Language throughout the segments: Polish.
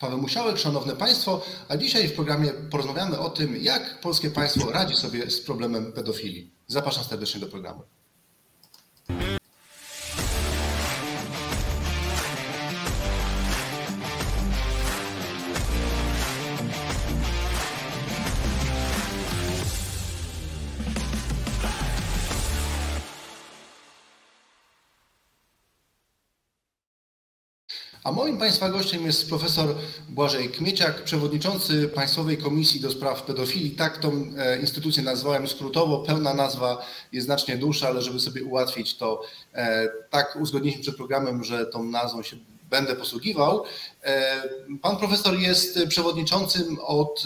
Paweł Musiałek, Szanowne Państwo, a dzisiaj w programie porozmawiamy o tym, jak polskie państwo radzi sobie z problemem pedofilii. Zapraszam serdecznie do programu. Moim Państwa gościem jest profesor Błażej Kmieciak, przewodniczący Państwowej Komisji do Spraw Pedofilii. Tak tą e, instytucję nazwałem skrótowo. Pełna nazwa jest znacznie dłuższa, ale żeby sobie ułatwić to, e, tak uzgodniliśmy przed programem, że tą nazwą się będę posługiwał. E, pan profesor jest przewodniczącym od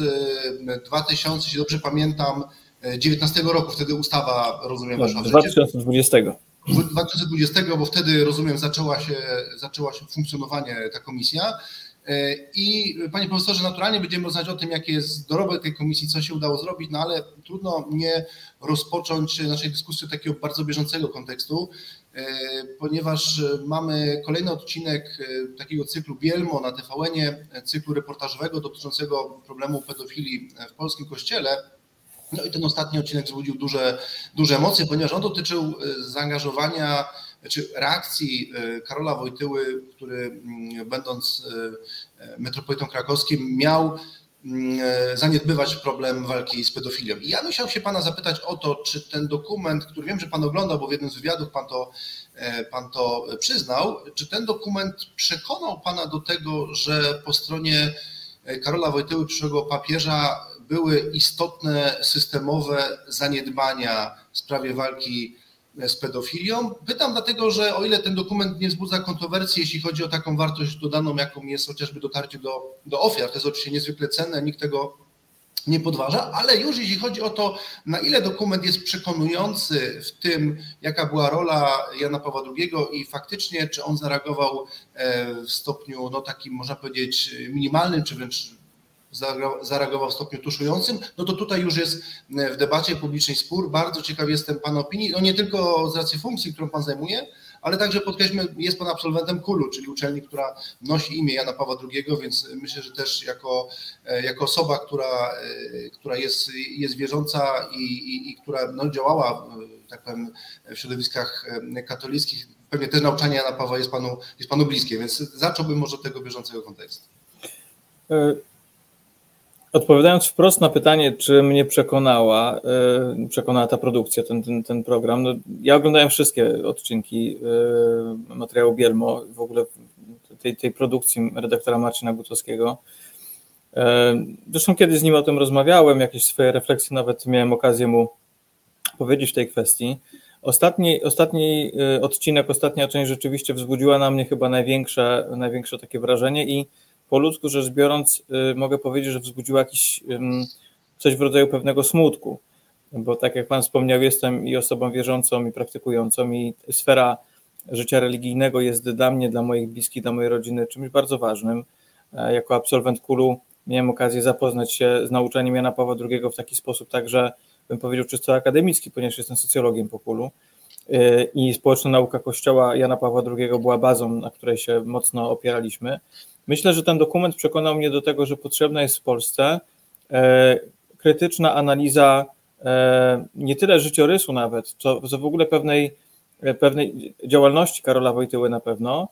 2000, jeśli dobrze pamiętam, 19 roku. Wtedy ustawa, rozumiem, weszła w 2020. 2020, bo wtedy, rozumiem, zaczęła się, zaczęła się funkcjonowanie ta komisja. E, I panie profesorze, naturalnie będziemy rozmawiać o tym, jaki jest dorobek tej komisji, co się udało zrobić, no ale trudno nie rozpocząć naszej dyskusji od takiego bardzo bieżącego kontekstu, e, ponieważ mamy kolejny odcinek e, takiego cyklu Bielmo na TVN-ie, cyklu reportażowego dotyczącego problemu pedofilii w polskim kościele. No i ten ostatni odcinek wzbudził duże, duże emocje, ponieważ on dotyczył e, zaangażowania czy reakcji e, Karola Wojtyły, który mm, będąc e, metropolitą krakowskim miał zaniedbywać problem walki z pedofilią. I ja chciał się Pana zapytać o to, czy ten dokument, który wiem, że Pan oglądał, bo w jednym z wywiadów Pan to, pan to przyznał, czy ten dokument przekonał Pana do tego, że po stronie Karola Wojtyły, przyszłego papieża, były istotne systemowe zaniedbania w sprawie walki z pedofilią. Pytam dlatego, że o ile ten dokument nie wzbudza kontrowersji, jeśli chodzi o taką wartość dodaną, jaką jest chociażby dotarcie do, do ofiar, to jest oczywiście niezwykle cenne, nikt tego nie podważa, ale już jeśli chodzi o to, na ile dokument jest przekonujący w tym, jaka była rola Jana Pawła II i faktycznie, czy on zareagował e, w stopniu no, takim, można powiedzieć, minimalnym, czy wręcz zareagował w stopniu tuszującym, no to tutaj już jest e, w debacie publicznej spór. Bardzo ciekaw jestem Pana opinii, no nie tylko z racji funkcji, którą Pan zajmuje, ale także podkreślmy, jest Pan absolwentem KULU, czyli uczelni, która nosi imię Jana Pawła II, więc myślę, że też jako, e, jako osoba, która, e, która jest, jest wierząca i, i, i która no, działała tak powiem, w środowiskach katolickich, pewnie też nauczanie Jana Pawła jest Panu, jest panu bliskie, więc zacząłbym może od tego bieżącego kontekstu. Odpowiadając wprost na pytanie, czy mnie przekonała, e, przekonała ta produkcja, ten, ten, ten program, no, ja oglądałem wszystkie odcinki e, materiału Bielmo, w ogóle tej, tej produkcji redaktora Marcina Gutowskiego. E, zresztą kiedyś z nim o tym rozmawiałem, jakieś swoje refleksje nawet miałem okazję mu powiedzieć w tej kwestii. Ostatni, ostatni odcinek, ostatnia część rzeczywiście wzbudziła na mnie chyba największe, największe takie wrażenie i po ludzku rzecz biorąc, y, mogę powiedzieć, że wzbudziła jakiś coś w rodzaju pewnego smutku, bo tak jak Pan wspomniał, jestem i osobą wierzącą, i praktykującą, i sfera życia religijnego jest dla mnie, dla moich bliskich, dla mojej rodziny czymś bardzo ważnym. E, jako absolwent KULU miałem okazję zapoznać się z nauczaniem Jana Pawła II w taki sposób, także bym powiedział czysto akademicki, ponieważ jestem socjologiem po KULU e, i społeczna nauka Kościoła Jana Pawła II była bazą, na której się mocno opieraliśmy. Myślę, że ten dokument przekonał mnie do tego, że potrzebna jest w Polsce e, krytyczna analiza e, nie tyle życiorysu nawet, co, co w ogóle pewnej, e, pewnej działalności Karola Wojtyły na pewno,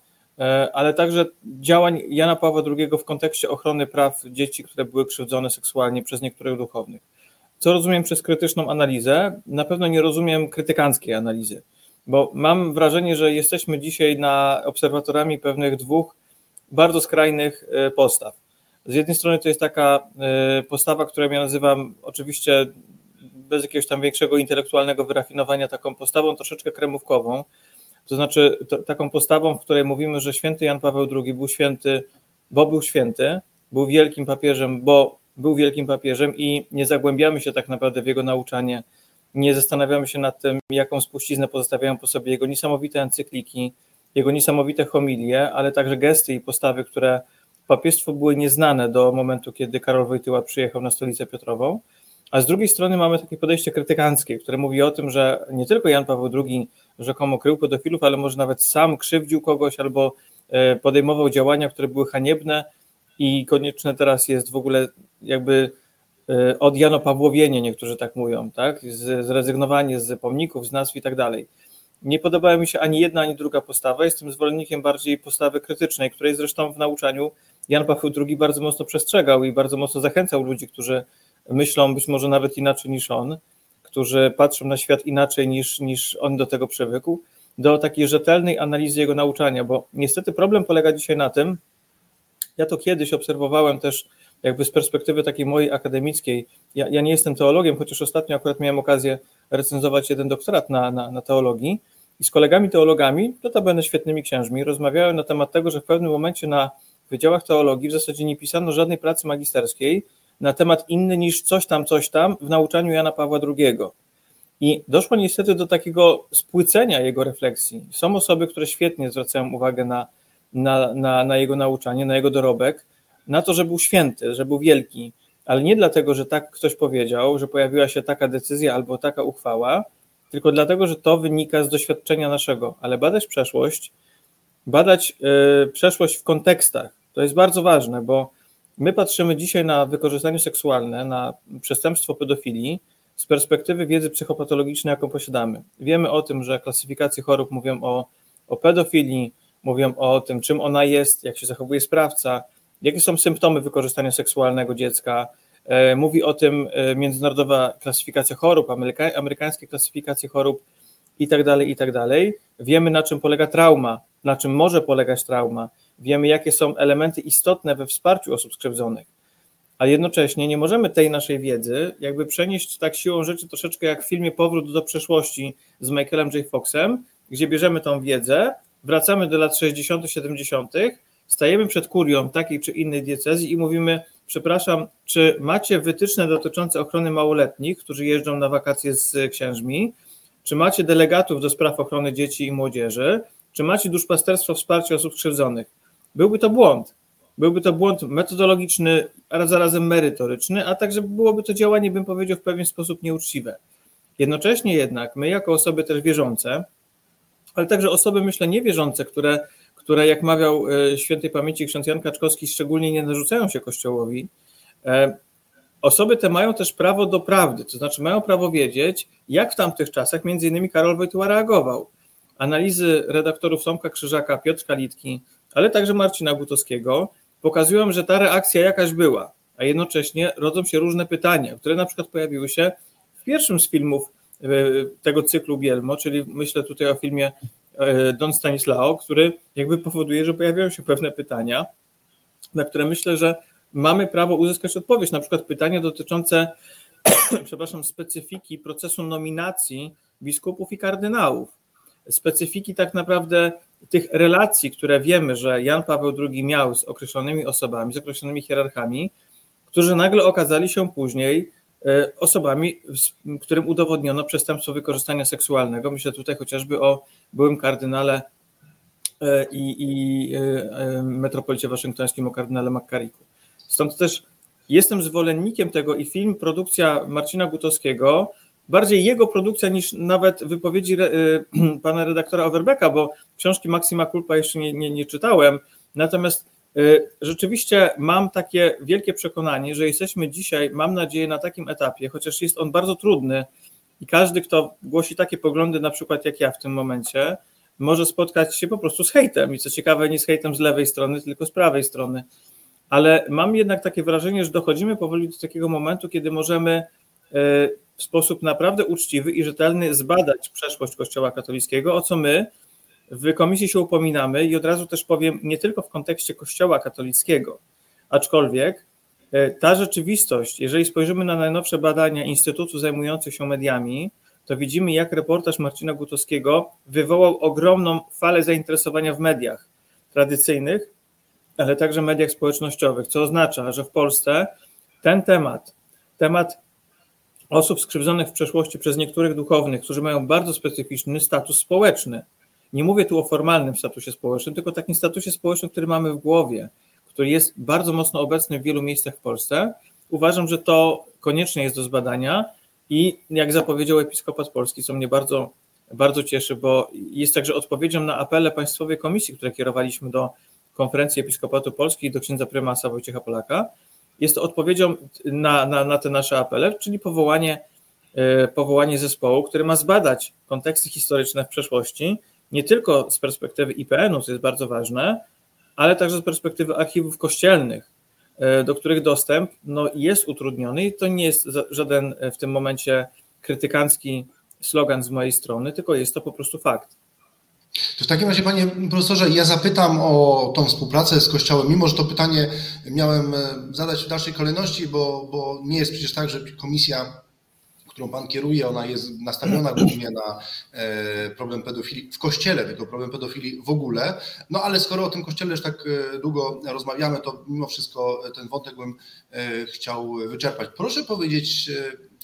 ale także działań Jana Pawła II w kontekście ochrony praw dzieci, które były krzywdzone seksualnie przez niektórych duchownych. Co rozumiem przez krytyczną analizę? Na pewno nie rozumiem krytykanckiej analizy, bo mam wrażenie, że jesteśmy dzisiaj na obserwatorami pewnych dwóch bardzo skrajnych e, postaw. Z jednej strony to jest taka e, postawa, którą ja nazywam oczywiście bez jakiegoś tam większego intelektualnego wyrafinowania taką postawą troszeczkę kremówkową, to znaczy to, taką postawą, w której mówimy, że święty Jan Paweł II był święty, bo był święty, był wielkim papieżem, bo był wielkim papieżem i nie zagłębiamy się tak naprawdę w jego nauczanie, nie zastanawiamy się nad tym, jaką spuściznę pozostawiają po sobie jego niesamowite encykliki, jego niesamowite homilie, ale także gesty i postawy, które papiestwu były nieznane do momentu, kiedy Karol Wojtyła przyjechał na stolicę Piotrową. A z drugiej strony mamy takie podejście krytykanckie, które mówi o tym, że nie tylko Jan Paweł II rzekomo krył pedofilów, ale może nawet sam krzywdził kogoś albo e, podejmował działania, które były haniebne i konieczne teraz jest w ogóle jakby e, odjanopawłowienie, niektórzy tak mówią, tak? zrezygnowanie z pomników, z nazw i tak dalej. Nie podobała mi się ani jedna, ani druga postawa. Jestem zwolennikiem bardziej postawy krytycznej, której zresztą w nauczaniu Jan Paweł II bardzo mocno przestrzegał i bardzo mocno zachęcał ludzi, którzy myślą być może nawet inaczej niż on, którzy patrzą na świat inaczej niż, niż on do tego przywykł, do takiej rzetelnej analizy jego nauczania, bo niestety problem polega dzisiaj na tym, ja to kiedyś obserwowałem też jakby z perspektywy takiej mojej akademickiej. Ja, ja nie jestem teologiem, chociaż ostatnio akurat miałem okazję recenzować jeden doktorat na, na, na teologii i z kolegami teologami, będę świetnymi księżmi, rozmawiałem na temat tego, że w pewnym momencie na wydziałach teologii w zasadzie nie pisano żadnej pracy magisterskiej na temat inny niż coś tam, coś tam w nauczaniu Jana Pawła II. I doszło niestety do takiego spłycenia jego refleksji. Są osoby, które świetnie zwracają uwagę na, na, na, na jego nauczanie, na jego dorobek, na to, że był święty, że był wielki, ale nie dlatego, że tak ktoś powiedział, że pojawiła się taka decyzja albo taka uchwała, tylko dlatego, że to wynika z doświadczenia naszego. Ale badać przeszłość, badać yy, przeszłość w kontekstach, to jest bardzo ważne, bo my patrzymy dzisiaj na wykorzystanie seksualne, na przestępstwo pedofilii z perspektywy wiedzy psychopatologicznej, jaką posiadamy. Wiemy o tym, że klasyfikacje chorób mówią o, o pedofilii, mówią o tym, czym ona jest, jak się zachowuje sprawca, jakie są symptomy wykorzystania seksualnego dziecka. E, mówi o tym e, międzynarodowa klasyfikacja chorób, ameryka, amerykańskie klasyfikacje chorób i tak dalej, i tak dalej. Wiemy, na czym polega trauma, na czym może polegać trauma. Wiemy, jakie są elementy istotne we wsparciu osób skrzywdzonych. A jednocześnie nie możemy tej naszej wiedzy jakby przenieść tak siłą rzeczy troszeczkę jak w filmie Powrót do przeszłości z Michaelem J. Foxem, gdzie bierzemy tą wiedzę, wracamy do lat 60., 70., stajemy przed kurią takiej czy innej diecezji i mówimy, przepraszam, czy macie wytyczne dotyczące ochrony małoletnich, którzy jeżdżą na wakacje z księżmi? Czy macie delegatów do spraw ochrony dzieci i młodzieży? Czy macie duszpasterstwo wsparcia osób skrzywdzonych? Byłby to błąd. Byłby to błąd metodologiczny, a zarazem merytoryczny, a także byłoby to działanie, bym powiedział, w pewien sposób nieuczciwe. Jednocześnie jednak my, jako osoby też wierzące, ale także osoby, myślę, niewierzące, które które, jak mawiał e, świętej pamięci ksiądz Jan Kaczkowski, szczególnie nie narzucają się Kościołowi, e, osoby te mają też prawo do prawdy, to znaczy mają prawo wiedzieć, jak w tamtych czasach między innymi Karol Wojtyła reagował. Analizy redaktorów Tomka Krzyżaka, Piotra Litki, ale także Marcina Gutowskiego pokazują, że ta reakcja jakaś była, a jednocześnie rodzą się różne pytania, które na przykład pojawiły się w pierwszym z filmów e, tego cyklu Bielmo, czyli myślę tutaj o filmie Don Stanislao, który jakby powoduje, że pojawiają się pewne pytania, na które myślę, że mamy prawo uzyskać odpowiedź. Na przykład pytania dotyczące, przepraszam, specyfiki procesu nominacji biskupów i kardynałów, specyfiki tak naprawdę tych relacji, które wiemy, że Jan Paweł II miał z określonymi osobami, z określonymi hierarchami, którzy nagle okazali się później E, osobami, którym udowodniono przestępstwo wykorzystania seksualnego. Myślę tutaj chociażby o byłym kardynale e, i, i e, metropolicie waszyngtońskim, o kardynale McCarricku. Stąd też jestem zwolennikiem tego i film, produkcja Marcina Gutowskiego, bardziej jego produkcja niż nawet wypowiedzi pana redaktora Overbecka, bo książki Maksima Kulpa jeszcze nie, nie, nie czytałem, natomiast rzeczywiście mam takie wielkie przekonanie, że jesteśmy dzisiaj, mam nadzieję, na takim etapie, chociaż jest on bardzo trudny i każdy, kto głosi takie poglądy, na przykład jak ja w tym momencie, może spotkać się po prostu z hejtem. I co ciekawe, nie z hejtem z lewej strony, tylko z prawej strony. Ale mam jednak takie wrażenie, że dochodzimy powoli do takiego momentu, kiedy możemy y, w sposób naprawdę uczciwy i rzetelny zbadać przeszłość Kościoła katolickiego, o co my, w komisji się upominamy i od razu też powiem, nie tylko w kontekście Kościoła katolickiego, aczkolwiek e, ta rzeczywistość, jeżeli spojrzymy na najnowsze badania Instytutu zajmujących się mediami, to widzimy, jak reportaż Marcina Gutowskiego wywołał ogromną falę zainteresowania w mediach tradycyjnych, ale także mediach społecznościowych, co oznacza, że w Polsce ten temat, temat osób skrzywdzonych w przeszłości przez niektórych duchownych, którzy mają bardzo specyficzny status społeczny, nie mówię tu o formalnym statusie społecznym, tylko takim statusie społecznym, który mamy w głowie, który jest bardzo mocno obecny w wielu miejscach w Polsce. Uważam, że to koniecznie jest do zbadania i jak zapowiedział Episkopat Polski, co mnie bardzo, bardzo cieszy, bo jest także odpowiedzią na apele Państwowej Komisji, które kierowaliśmy do Konferencji Episkopatu Polski do księdza prymasa Wojciecha Polaka, jest to odpowiedzią na, na, na te nasze apele, czyli powołanie, powołanie zespołu, który ma zbadać konteksty historyczne w przeszłości, nie tylko z perspektywy IPN-u, co jest bardzo ważne, ale także z perspektywy archiwów kościelnych, e, do których dostęp no, jest utrudniony i to nie jest żaden e, w tym momencie krytykancki slogan z mojej strony, tylko jest to po prostu fakt. To w takim razie, panie profesorze, ja zapytam o tą współpracę z Kościołem, mimo że to pytanie miałem e, zadać w dalszej kolejności, bo, bo nie jest przecież tak, że komisja którą Pan kieruje, ona jest nastawiona głównie na e, problem pedofilii w kościele, tylko problem pedofilii w ogóle. No ale skoro o tym kościele już tak e, długo rozmawiamy, to mimo wszystko ten wątek bym e, chciał wyczerpać. Proszę powiedzieć,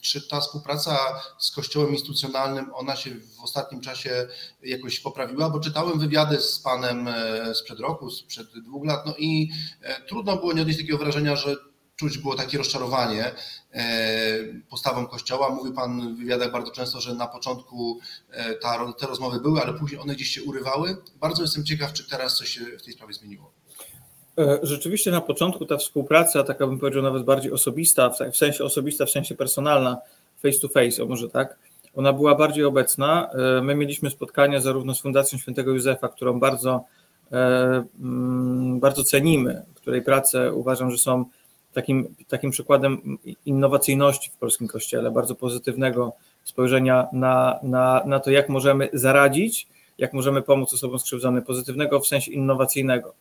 czy ta współpraca z Kościołem instytucjonalnym, ona się w ostatnim czasie jakoś poprawiła? Bo czytałem wywiady z Panem sprzed roku, sprzed dwóch lat, no i trudno było nie odnieść takiego wrażenia, że czuć było takie rozczarowanie e, postawą Kościoła. Mówi Pan w wywiadach bardzo często, że na początku e, ta, te rozmowy były, ale później one gdzieś się urywały. Bardzo jestem ciekaw, czy teraz coś się w tej sprawie zmieniło. E, rzeczywiście na początku ta współpraca, taka bym powiedział nawet bardziej osobista, w sensie osobista, w sensie personalna, face to face, o może tak, ona była bardziej obecna. My mieliśmy spotkania zarówno z Fundacją Świętego Józefa, którą bardzo, mm, bardzo cenimy, której prace uważam, że są takim, takim przykładem innowacyjności w polskim kościele, bardzo pozytywnego spojrzenia na, na, na to, jak możemy zaradzić, jak możemy pomóc osobom skrzywdzonym, pozytywnego w sensie innowacyjnego.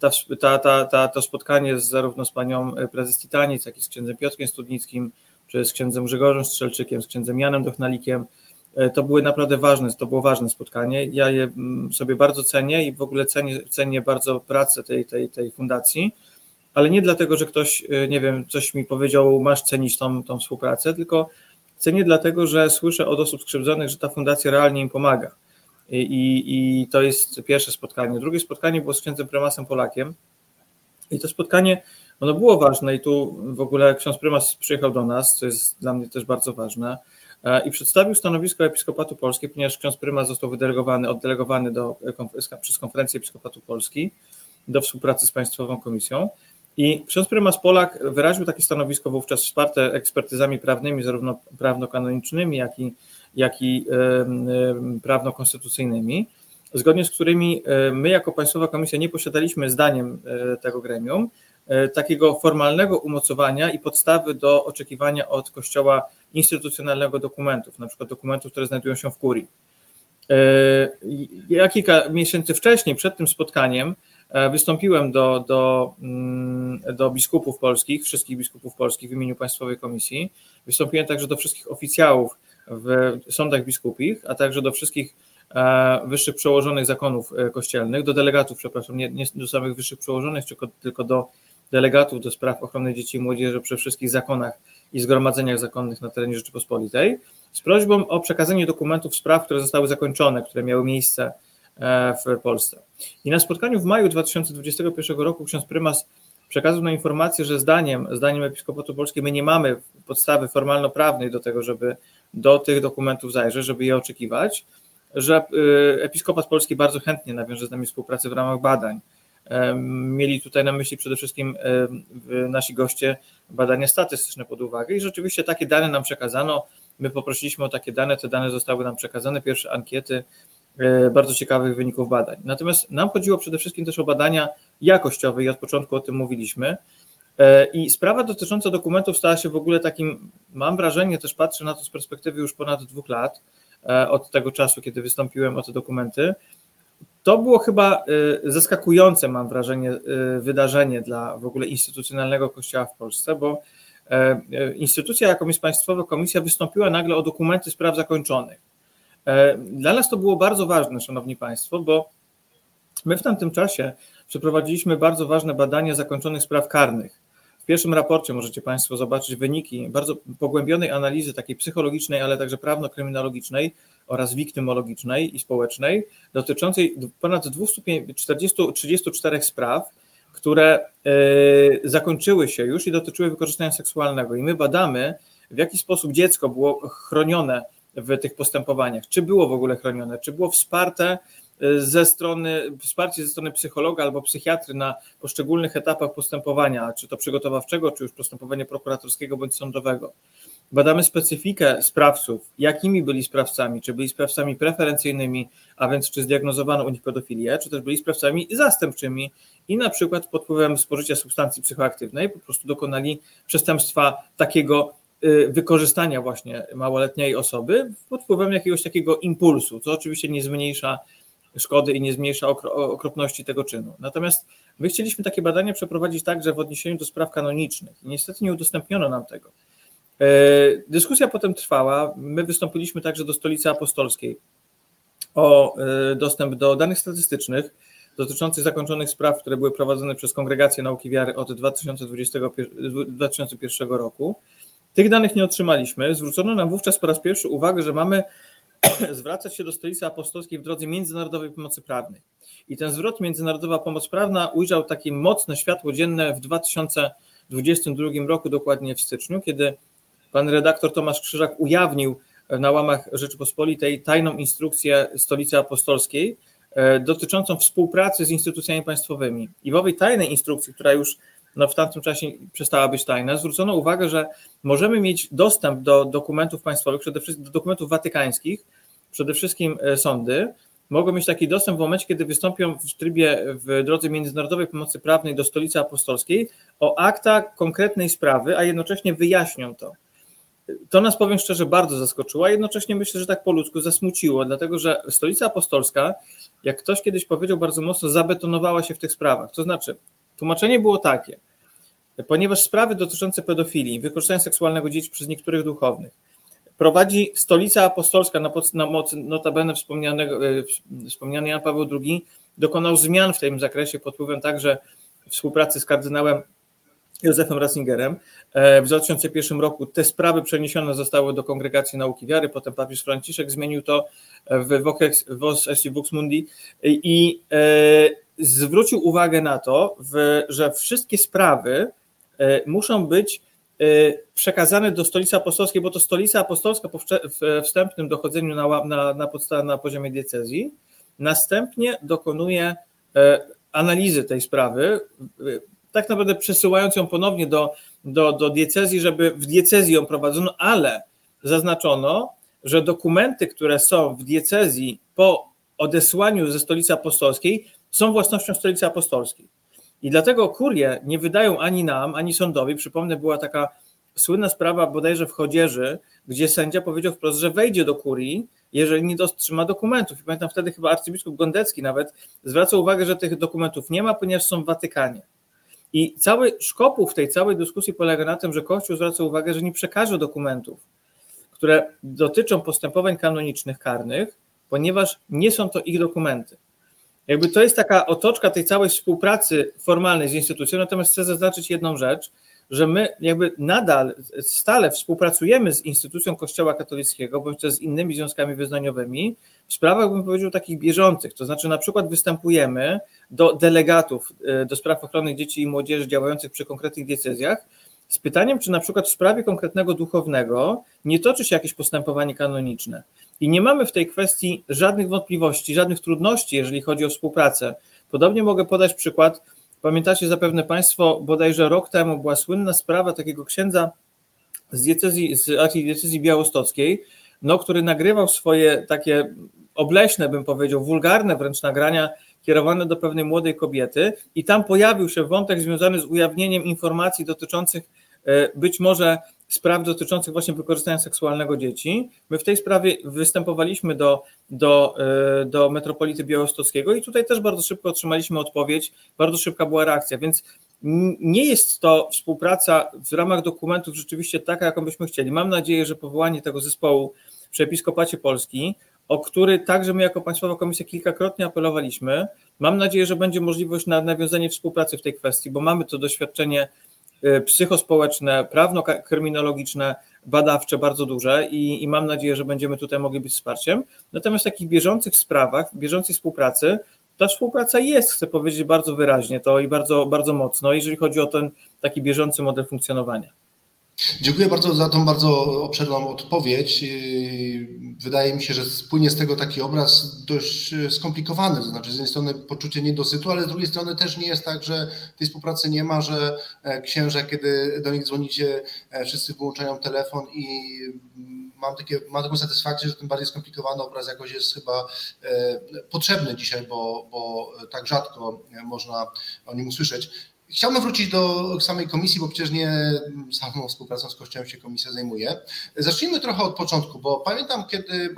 Ta, ta, ta, ta, to spotkanie z, zarówno z panią prezes Titanic, jak i z księdzem Piotrkiem Studnickim, czy z księdzem Grzegorzem Strzelczykiem, z księdzem Janem Dochnalikiem, e, to były naprawdę ważne, to było ważne spotkanie. Ja je mm, sobie bardzo cenię i w ogóle cenię, cenię bardzo pracę tej, tej, tej fundacji ale nie dlatego, że ktoś, y, nie wiem, coś mi powiedział, masz cenić tą, tą współpracę, tylko cenię dlatego, że słyszę od osób skrzywdzonych, że ta fundacja realnie im pomaga. I, i, i to jest pierwsze spotkanie. Drugie spotkanie było z księdzem prymasem Polakiem i to spotkanie, ono było ważne i tu w ogóle ksiądz prymas przyjechał do nas, co jest dla mnie też bardzo ważne e, i przedstawił stanowisko Episkopatu Polski, ponieważ ksiądz prymas został wydelegowany, oddelegowany do, przez konferencję Episkopatu Polski do współpracy z Państwową Komisją i ksiądz prymas Polak wyraził takie stanowisko wówczas wsparte ekspertyzami prawnymi, zarówno prawno-kanonicznymi, jak i, jak i prawno-konstytucyjnymi, zgodnie z którymi e, my jako Państwowa Komisja nie posiadaliśmy zdaniem e, tego gremium e, takiego formalnego umocowania i podstawy do oczekiwania od Kościoła instytucjonalnego dokumentów, na przykład dokumentów, które znajdują się w kurii. Ja kilka miesięcy wcześniej, przed tym spotkaniem, wystąpiłem do, do, mm, do biskupów polskich, wszystkich biskupów polskich w imieniu Państwowej Komisji. Wystąpiłem także do wszystkich oficjałów w sądach biskupich, a także do wszystkich e, wyższych przełożonych zakonów e, kościelnych, do delegatów, przepraszam, nie, nie do samych wyższych przełożonych, tylko, do delegatów do spraw ochrony dzieci i młodzieży przy wszystkich zakonach i zgromadzeniach zakonnych na terenie Rzeczypospolitej, z prośbą o przekazanie dokumentów spraw, które zostały zakończone, które miały miejsce E, w Polsce. I na spotkaniu w maju 2021 roku ksiądz prymas przekazał nam informację, że zdaniem, zdaniem Episkopatu Polskiego my nie mamy podstawy formalno-prawnej do tego, żeby do tych dokumentów zajrzeć, żeby je oczekiwać, że e, Episkopat Polski bardzo chętnie nawiąże z nami współpracę w ramach badań. E, mieli tutaj na myśli przede wszystkim nasi goście badania statystyczne pod uwagę i rzeczywiście takie dane nam przekazano. My poprosiliśmy o takie dane, te dane zostały nam przekazane, pierwsze ankiety E, bardzo ciekawych wyników badań. Natomiast nam chodziło przede wszystkim też o badania jakościowe i od początku o tym mówiliśmy. E, I sprawa dotycząca dokumentów stała się w ogóle takim, mam wrażenie, też patrzę na to z perspektywy już ponad dwóch lat, e, od tego czasu, kiedy wystąpiłem o te dokumenty. To było chyba zaskakujące, mam wrażenie, wydarzenie dla w ogóle instytucjonalnego kościoła w Polsce, bo instytucja, jaką jest Państwowa Komisja, wystąpiła nagle o dokumenty spraw zakończonych. E, dla nas to było bardzo ważne, Szanowni Państwo, bo my w tamtym czasie przeprowadziliśmy bardzo ważne badania zakończonych spraw karnych. W pierwszym raporcie możecie Państwo zobaczyć wyniki bardzo pogłębionej analizy, takiej psychologicznej, ale także prawno-kryminologicznej oraz wiktymologicznej i społecznej, dotyczącej ponad 234 spraw, które e, zakończyły się już i dotyczyły wykorzystania seksualnego. I my badamy, w jaki sposób dziecko było chronione w tych postępowaniach, czy było w ogóle chronione, czy było wsparte ze strony, wsparcie ze strony psychologa albo psychiatry na poszczególnych etapach postępowania, czy to przygotowawczego, czy już postępowania prokuratorskiego bądź sądowego. Badamy specyfikę sprawców, jakimi byli sprawcami, czy byli sprawcami preferencyjnymi, a więc czy zdiagnozowano u nich pedofilię, czy też byli sprawcami zastępczymi i na przykład pod wpływem spożycia substancji psychoaktywnej po prostu dokonali przestępstwa takiego wykorzystania właśnie małoletniej osoby pod wpływem jakiegoś takiego impulsu, co oczywiście nie zmniejsza szkody i nie zmniejsza okropności tego czynu. Natomiast my chcieliśmy takie badania przeprowadzić także w odniesieniu do spraw kanonicznych niestety nie udostępniono nam tego. E, dyskusja potem trwała. My wystąpiliśmy także do Stolicy Apostolskiej o e, dostęp do danych statystycznych dotyczących zakończonych spraw, które były prowadzone przez Kongregację Nauki Wiary od 2021 roku. Tych danych nie otrzymaliśmy. Zwrócono nam wówczas po raz pierwszy uwagę, że mamy zwracać się do Stolicy Apostolskiej w drodze międzynarodowej pomocy prawnej. I ten zwrot międzynarodowa pomoc prawna ujrzał takie mocne światło dzienne w 2022 roku, dokładnie w styczniu, kiedy pan redaktor Tomasz Krzyżak ujawnił na łamach Rzeczypospolitej tajną instrukcję Stolicy Apostolskiej e, dotyczącą współpracy z instytucjami państwowymi. I w owej tajnej instrukcji, która już no, w tamtym czasie przestała być tajna, zwrócono uwagę, że możemy mieć dostęp do dokumentów państwowych, przede wszystkim do dokumentów watykańskich, przede wszystkim e, sądy, mogą mieć taki dostęp w momencie, kiedy wystąpią w trybie w drodze międzynarodowej pomocy prawnej do stolicy apostolskiej o akta konkretnej sprawy, a jednocześnie wyjaśnią to. To nas, powiem szczerze, bardzo zaskoczyło, a jednocześnie myślę, że tak po ludzku zasmuciło, dlatego że stolica apostolska, jak ktoś kiedyś powiedział bardzo mocno, zabetonowała się w tych sprawach. To znaczy, tłumaczenie było takie, ponieważ sprawy dotyczące pedofilii, wykorzystania seksualnego dzieci przez niektórych duchownych prowadzi Stolica Apostolska na, na mocy notabene wspomnianego, e, wspomniany Jan Paweł II, dokonał zmian w tym zakresie pod wpływem także współpracy z kardynałem Józefem Ratzingerem. E, w 2001 roku te sprawy przeniesione zostały do Kongregacji Nauki Wiary, potem papież Franciszek zmienił to w Vos Esti Vux Mundi i e, zwrócił uwagę na to, że wszystkie sprawy muszą być Y, przekazane do stolicy apostolskiej, bo to stolica apostolska po wstępnym dochodzeniu na, na, na, podstawie, na poziomie diecezji, następnie dokonuje e, analizy tej sprawy, tak naprawdę przesyłając ją ponownie do, do, do diecezji, żeby w diecezji ją prowadzono, ale zaznaczono, że dokumenty, które są w diecezji po odesłaniu ze stolicy apostolskiej, są własnością stolicy apostolskiej. I dlatego kurie nie wydają ani nam, ani sądowi. Przypomnę, była taka słynna sprawa bodajże w Chodzieży, gdzie sędzia powiedział wprost, że wejdzie do kurii, jeżeli nie dostrzyma dokumentów. I pamiętam wtedy chyba arcybiskup Gondecki nawet zwraca uwagę, że tych dokumentów nie ma, ponieważ są w Watykanie. I cały szkopuł w tej całej dyskusji polega na tym, że Kościół zwraca uwagę, że nie przekaże dokumentów, które dotyczą postępowań kanonicznych karnych, ponieważ nie są to ich dokumenty. Jakby to jest taka otoczka tej całej współpracy formalnej z instytucją, natomiast chcę zaznaczyć jedną rzecz, że my jakby nadal stale współpracujemy z instytucją Kościoła katolickiego, bądź też z innymi związkami wyznaniowymi w sprawach, bym powiedział, takich bieżących. To znaczy, na przykład występujemy do delegatów e, do spraw ochrony dzieci i młodzieży działających przy konkretnych decyzjach z pytaniem, czy na przykład w sprawie konkretnego duchownego nie toczy się jakieś postępowanie kanoniczne. I nie mamy w tej kwestii żadnych wątpliwości, żadnych trudności, jeżeli chodzi o współpracę. Podobnie mogę podać przykład. Pamiętacie zapewne Państwo, bodajże rok temu była słynna sprawa takiego księdza z diecezji, z archidiecezji białostockiej, no, który nagrywał swoje takie obleśne, bym powiedział, wulgarne wręcz nagrania kierowane do pewnej młodej kobiety i tam pojawił się wątek związany z ujawnieniem informacji dotyczących e, być może spraw dotyczących właśnie wykorzystania seksualnego dzieci. My w tej sprawie występowaliśmy do, do, e, do metropolity białostockiego i tutaj też bardzo szybko otrzymaliśmy odpowiedź, bardzo szybka była reakcja, więc nie jest to współpraca w ramach dokumentów rzeczywiście taka, jaką byśmy chcieli. Mam nadzieję, że powołanie tego zespołu przy Episkopacie Polski, o który także my jako Państwowa Komisja kilkakrotnie apelowaliśmy, mam nadzieję, że będzie możliwość na nawiązanie współpracy w tej kwestii, bo mamy to doświadczenie Y, psychospołeczne, prawno-kryminologiczne, badawcze bardzo duże i, i, mam nadzieję, że będziemy tutaj mogli być wsparciem. Natomiast w takich bieżących sprawach, bieżącej współpracy, ta współpraca jest, chcę powiedzieć bardzo wyraźnie to i bardzo, bardzo mocno, jeżeli chodzi o ten taki bieżący model funkcjonowania. Dziękuję bardzo za tą bardzo obszerną odpowiedź. Wydaje mi się, że spłynie z tego taki obraz dość skomplikowany. To znaczy, z jednej strony poczucie niedosytu, ale z drugiej strony też nie jest tak, że tej współpracy nie ma, że e, księża, kiedy do nich dzwonicie, e, wszyscy wyłączają telefon i mam, takie, mam taką satysfakcję, że ten bardziej skomplikowany obraz jakoś jest chyba e, potrzebny dzisiaj, bo, bo tak rzadko można o nim usłyszeć. Chciałbym wrócić do samej komisji, bo przecież nie samą współpracą z Kościołem się komisja zajmuje. Zacznijmy trochę od początku, bo pamiętam, kiedy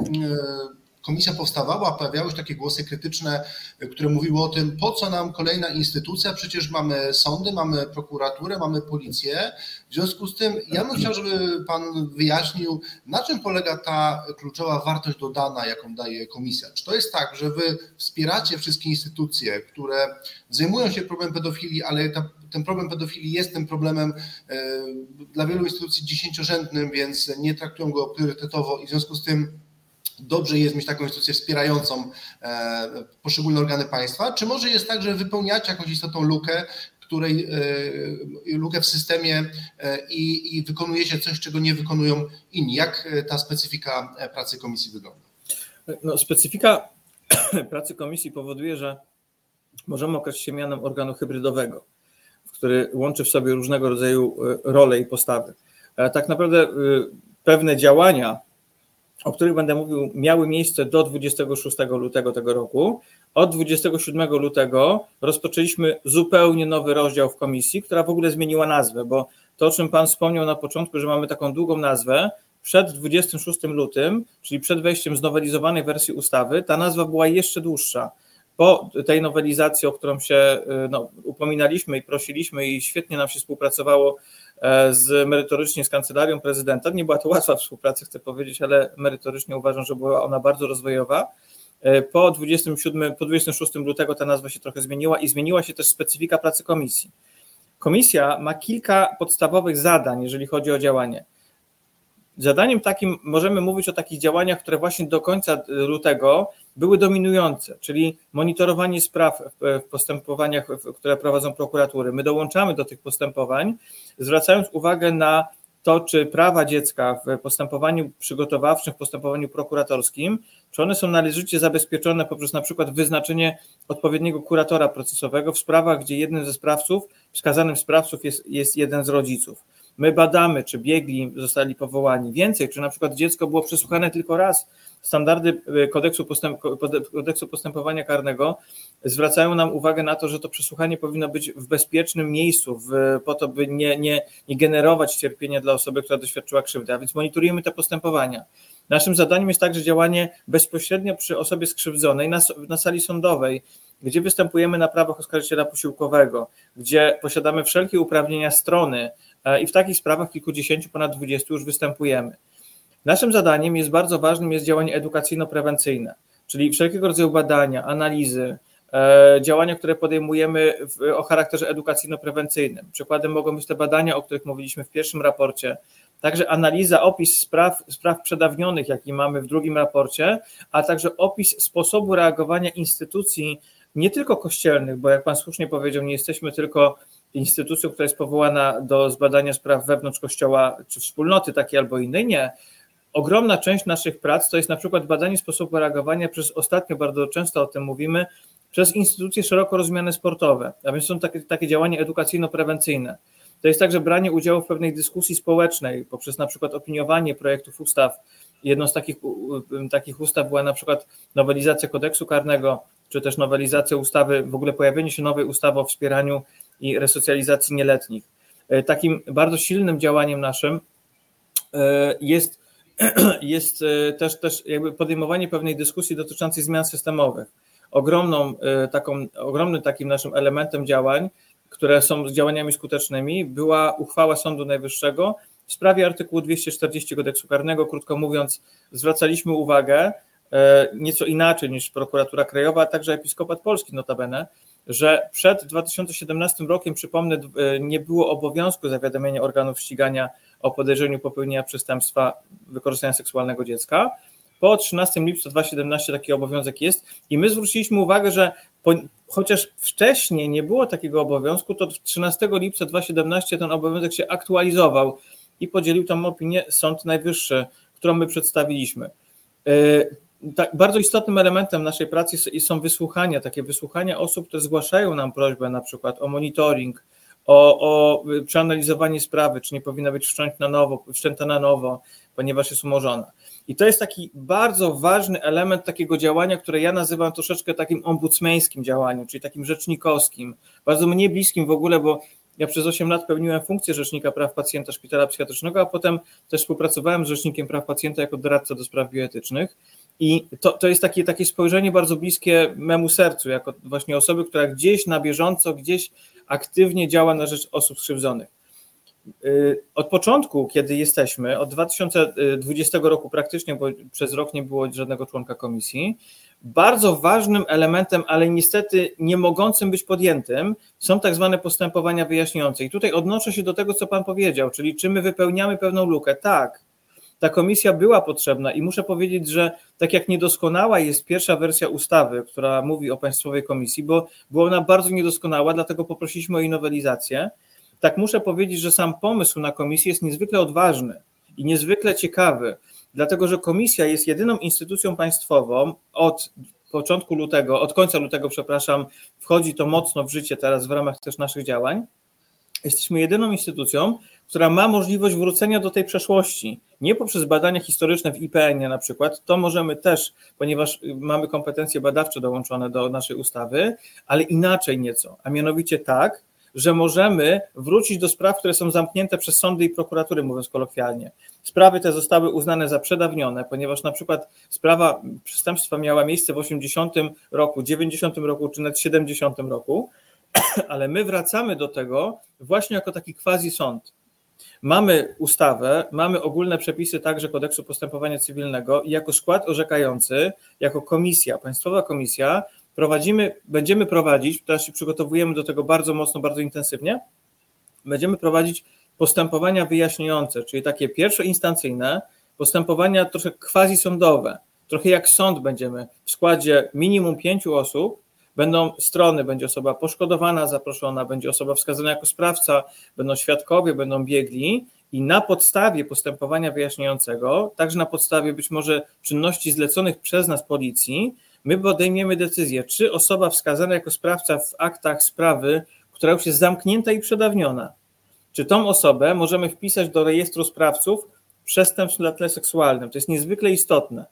komisja powstawała, pojawiały się takie głosy krytyczne, które mówiły o tym, po co nam kolejna instytucja, przecież mamy sądy, mamy prokuraturę, mamy policję. W związku z tym ja bym chciał, żeby Pan wyjaśnił, na czym polega ta kluczowa wartość dodana, jaką daje komisja. Czy to jest tak, że Wy wspieracie wszystkie instytucje, które zajmują się problemem pedofilii, ale ta, ten problem pedofilii jest tym problemem e, dla wielu instytucji dziesięciorzędnym, więc nie traktują go priorytetowo i w związku z tym dobrze jest mieć taką instytucję wspierającą e, poszczególne organy państwa, czy może jest tak, że wypełniacie jakąś istotną lukę, której e, lukę w systemie e, i, i wykonujecie coś, czego nie wykonują inni. Jak ta specyfika pracy komisji wygląda? No, specyfika pracy komisji powoduje, że możemy określić się mianem organu hybrydowego, który łączy w sobie różnego rodzaju role i postawy. Tak naprawdę pewne działania o których będę mówił, miały miejsce do 26 lutego tego roku. Od 27 lutego rozpoczęliśmy zupełnie nowy rozdział w komisji, która w ogóle zmieniła nazwę, bo to, o czym Pan wspomniał na początku, że mamy taką długą nazwę, przed 26 lutym, czyli przed wejściem znowelizowanej wersji ustawy, ta nazwa była jeszcze dłuższa. Po tej nowelizacji, o którą się no, upominaliśmy i prosiliśmy, i świetnie nam się współpracowało z merytorycznie z kancelarią prezydenta. Nie była to łatwa współpraca, chcę powiedzieć, ale merytorycznie uważam, że była ona bardzo rozwojowa. E, po 27, po 26 lutego ta nazwa się trochę zmieniła i zmieniła się też specyfika pracy komisji. Komisja ma kilka podstawowych zadań, jeżeli chodzi o działanie. Zadaniem takim możemy mówić o takich działaniach, które właśnie do końca lutego były dominujące, czyli monitorowanie spraw w postępowaniach, które prowadzą prokuratury. My dołączamy do tych postępowań, zwracając uwagę na to, czy prawa dziecka w postępowaniu przygotowawczym, w postępowaniu prokuratorskim, czy one są należycie zabezpieczone poprzez na przykład wyznaczenie odpowiedniego kuratora procesowego w sprawach, gdzie jednym ze sprawców, wskazanym sprawców jest, jest jeden z rodziców. My badamy, czy biegli zostali powołani więcej, czy na przykład dziecko było przesłuchane tylko raz. Standardy e, kodeksu, postęp, kodeksu postępowania karnego zwracają nam uwagę na to, że to przesłuchanie powinno być w bezpiecznym miejscu, w, po to, by nie, nie, nie generować cierpienia dla osoby, która doświadczyła krzywdy, a więc monitorujemy te postępowania. Naszym zadaniem jest także działanie bezpośrednio przy osobie skrzywdzonej na, na sali sądowej, gdzie występujemy na prawach oskarżyciela posiłkowego, gdzie posiadamy wszelkie uprawnienia strony, i w takich sprawach kilkudziesięciu, ponad dwudziestu już występujemy. Naszym zadaniem jest bardzo ważnym jest działanie edukacyjno-prewencyjne, czyli wszelkiego rodzaju badania, analizy, e, działania, które podejmujemy o charakterze edukacyjno-prewencyjnym. Przykładem mogą być te badania, o których mówiliśmy w pierwszym raporcie, także analiza, opis spraw, spraw przedawnionych, jaki mamy w drugim raporcie, a także opis sposobu reagowania instytucji, nie tylko kościelnych, bo jak Pan słusznie powiedział, nie jesteśmy tylko instytucją, która jest powołana do zbadania spraw wewnątrz Kościoła czy wspólnoty takiej albo innej, nie. Ogromna część naszych prac to jest na przykład badanie sposobu reagowania przez ostatnio bardzo często o tym mówimy, przez instytucje szeroko rozumiane sportowe, a więc są takie, takie działania edukacyjno-prewencyjne. To jest także branie udziału w pewnej dyskusji społecznej poprzez na przykład opiniowanie projektów ustaw. Jedną z takich, takich ustaw była na przykład nowelizacja kodeksu karnego, czy też nowelizacja ustawy, w ogóle pojawienie się nowej ustawy o wspieraniu i resocjalizacji nieletnich. E, takim bardzo silnym działaniem naszym e, jest, jest e, też, też jakby podejmowanie pewnej dyskusji dotyczącej zmian systemowych. Ogromną, taką, ogromnym takim naszym elementem działań, które są działaniami skutecznymi, była uchwała Sądu Najwyższego w sprawie artykułu 240 kodeksu karnego. Krótko mówiąc, zwracaliśmy uwagę nieco inaczej niż prokuratura krajowa, a także episkopat polski notabene, że przed 2017 rokiem, przypomnę, e, nie było obowiązku zawiadamiania organów ścigania o podejrzeniu popełnienia przestępstwa wykorzystania seksualnego dziecka. Po 13 lipca 2017 taki obowiązek jest i my zwróciliśmy uwagę, że po, chociaż wcześniej nie było takiego obowiązku, to 13 lipca 2017 ten obowiązek się aktualizował i podzielił tą opinię Sąd Najwyższy, którą my przedstawiliśmy. Tak, bardzo istotnym elementem naszej pracy są wysłuchania, takie wysłuchania osób, które zgłaszają nam prośbę na przykład o monitoring, o, o przeanalizowanie sprawy, czy nie powinna być wszczęta na nowo, wszczęta na nowo, ponieważ jest umorzona. I to jest taki bardzo ważny element takiego działania, które ja nazywam troszeczkę takim ombudsmeńskim działaniem, czyli takim rzecznikowskim, bardzo mnie bliskim w ogóle, bo ja przez 8 lat pełniłem funkcję Rzecznika Praw Pacjenta Szpitala Psychiatrycznego, a potem też współpracowałem z Rzecznikiem Praw Pacjenta jako doradca do spraw bioetycznych. I to, to jest takie, takie spojrzenie bardzo bliskie memu sercu, jako właśnie osoby, która gdzieś na bieżąco, gdzieś aktywnie działa na rzecz osób skrzywdzonych. Y, od początku, kiedy jesteśmy, od 2020 roku praktycznie, bo przez rok nie było żadnego członka komisji, bardzo ważnym elementem, ale niestety nie mogącym być podjętym, są tak zwane postępowania wyjaśniające. I tutaj odnoszę się do tego, co Pan powiedział, czyli czy my wypełniamy pewną lukę. Tak, ta komisja była potrzebna i muszę powiedzieć, że tak jak niedoskonała jest pierwsza wersja ustawy, która mówi o Państwowej Komisji, bo była ona bardzo niedoskonała, dlatego poprosiliśmy o jej nowelizację, tak muszę powiedzieć, że sam pomysł na komisję jest niezwykle odważny i niezwykle ciekawy, dlatego że komisja jest jedyną instytucją państwową od początku lutego, od końca lutego, przepraszam, wchodzi to mocno w życie teraz w ramach też naszych działań. Jesteśmy jedyną instytucją, która ma możliwość wrócenia do tej przeszłości. Nie poprzez badania historyczne w IPN-ie na przykład, to możemy też, ponieważ mamy kompetencje badawcze dołączone do naszej ustawy, ale inaczej nieco, a mianowicie tak, że możemy wrócić do spraw, które są zamknięte przez sądy i prokuratury, mówiąc kolokwialnie. Sprawy te zostały uznane za przedawnione, ponieważ na przykład sprawa przestępstwa miała miejsce w 80 roku, 90 roku czy nawet 70 roku, ale my wracamy do tego właśnie jako taki quasi sąd. Mamy ustawę, mamy ogólne przepisy także kodeksu postępowania cywilnego i jako skład orzekający, jako komisja, państwowa komisja, prowadzimy, będziemy prowadzić, teraz się przygotowujemy do tego bardzo mocno, bardzo intensywnie, będziemy prowadzić postępowania wyjaśniające, czyli takie pierwszoinstancyjne, postępowania trochę quasi sądowe, trochę jak sąd będziemy. W składzie minimum pięciu osób, będą strony, będzie osoba poszkodowana, zaproszona, będzie osoba wskazana jako sprawca, będą świadkowie, będą biegli i na podstawie postępowania wyjaśniającego, także na podstawie być może czynności zleconych przez nas policji, my podejmiemy decyzję, czy osoba wskazana jako sprawca w aktach sprawy, która już jest zamknięta i przedawniona, czy tą osobę możemy wpisać do rejestru sprawców przestępstw na tle seksualnym. To jest niezwykle istotne,